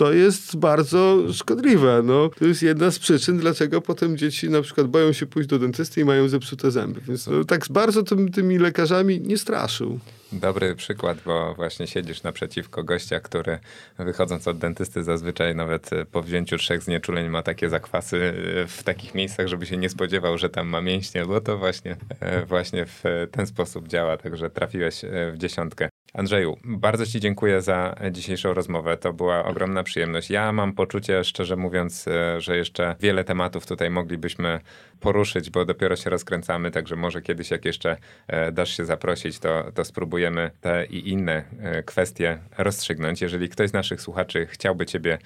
To jest bardzo szkodliwe. No, to jest jedna z przyczyn, dlaczego potem dzieci na przykład boją się pójść do dentysty i mają zepsute zęby. Więc no, tak bardzo tym, tymi lekarzami nie straszył. Dobry przykład, bo właśnie siedzisz naprzeciwko gościa, który wychodząc od dentysty zazwyczaj nawet po wzięciu trzech znieczuleń ma takie zakwasy w takich miejscach, żeby się nie spodziewał, że tam ma mięśnie, bo to właśnie, e, właśnie w ten sposób działa, także trafiłeś e, w dziesiątkę. Andrzeju, bardzo Ci dziękuję za dzisiejszą rozmowę. To była ogromna przyjemność. Ja mam poczucie, szczerze mówiąc, e, że jeszcze wiele tematów tutaj moglibyśmy poruszyć, bo dopiero się rozkręcamy, także może kiedyś, jak jeszcze e, dasz się zaprosić, to, to spróbujemy te i inne e, kwestie rozstrzygnąć. Jeżeli ktoś z naszych słuchaczy chciałby Ciebie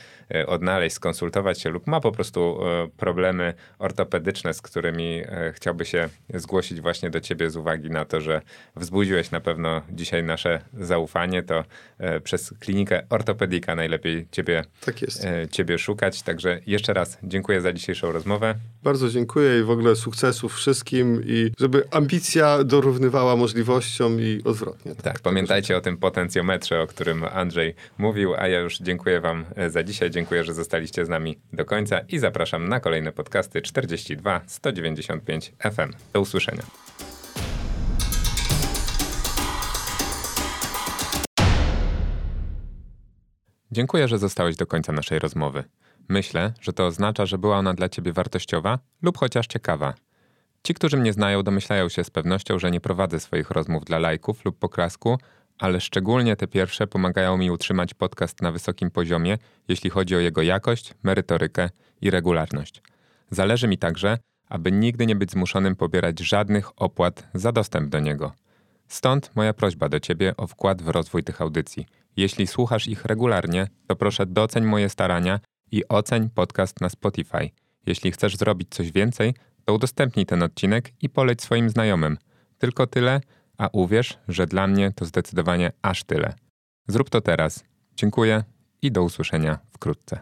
odnaleźć, skonsultować się lub ma po prostu problemy ortopedyczne, z którymi chciałby się zgłosić właśnie do Ciebie z uwagi na to, że wzbudziłeś na pewno dzisiaj nasze zaufanie, to e, przez klinikę ortopedika najlepiej ciebie, tak. E, ciebie szukać. Także jeszcze raz dziękuję za dzisiejszą rozmowę. Bardzo dziękuję i w ogóle sukcesów wszystkim i żeby ambicja dorównywała możliwościom i odwrotnie. Tak, tak pamiętajcie o tym potencjometrze, o którym Andrzej mówił, a ja już dziękuję wam e, za dzisiaj. Dziękuję, że zostaliście z nami do końca i zapraszam na kolejne podcasty 42 195 FM. Do usłyszenia. Dziękuję, że zostałeś do końca naszej rozmowy. Myślę, że to oznacza, że była ona dla ciebie wartościowa lub chociaż ciekawa. Ci, którzy mnie znają, domyślają się z pewnością, że nie prowadzę swoich rozmów dla lajków lub poklasku, ale szczególnie te pierwsze pomagają mi utrzymać podcast na wysokim poziomie, jeśli chodzi o jego jakość, merytorykę i regularność. Zależy mi także, aby nigdy nie być zmuszonym pobierać żadnych opłat za dostęp do niego. Stąd moja prośba do Ciebie o wkład w rozwój tych audycji – jeśli słuchasz ich regularnie, to proszę doceń moje starania i oceń podcast na Spotify. Jeśli chcesz zrobić coś więcej, to udostępnij ten odcinek i poleć swoim znajomym. Tylko tyle, a uwierz, że dla mnie to zdecydowanie aż tyle. Zrób to teraz. Dziękuję i do usłyszenia wkrótce.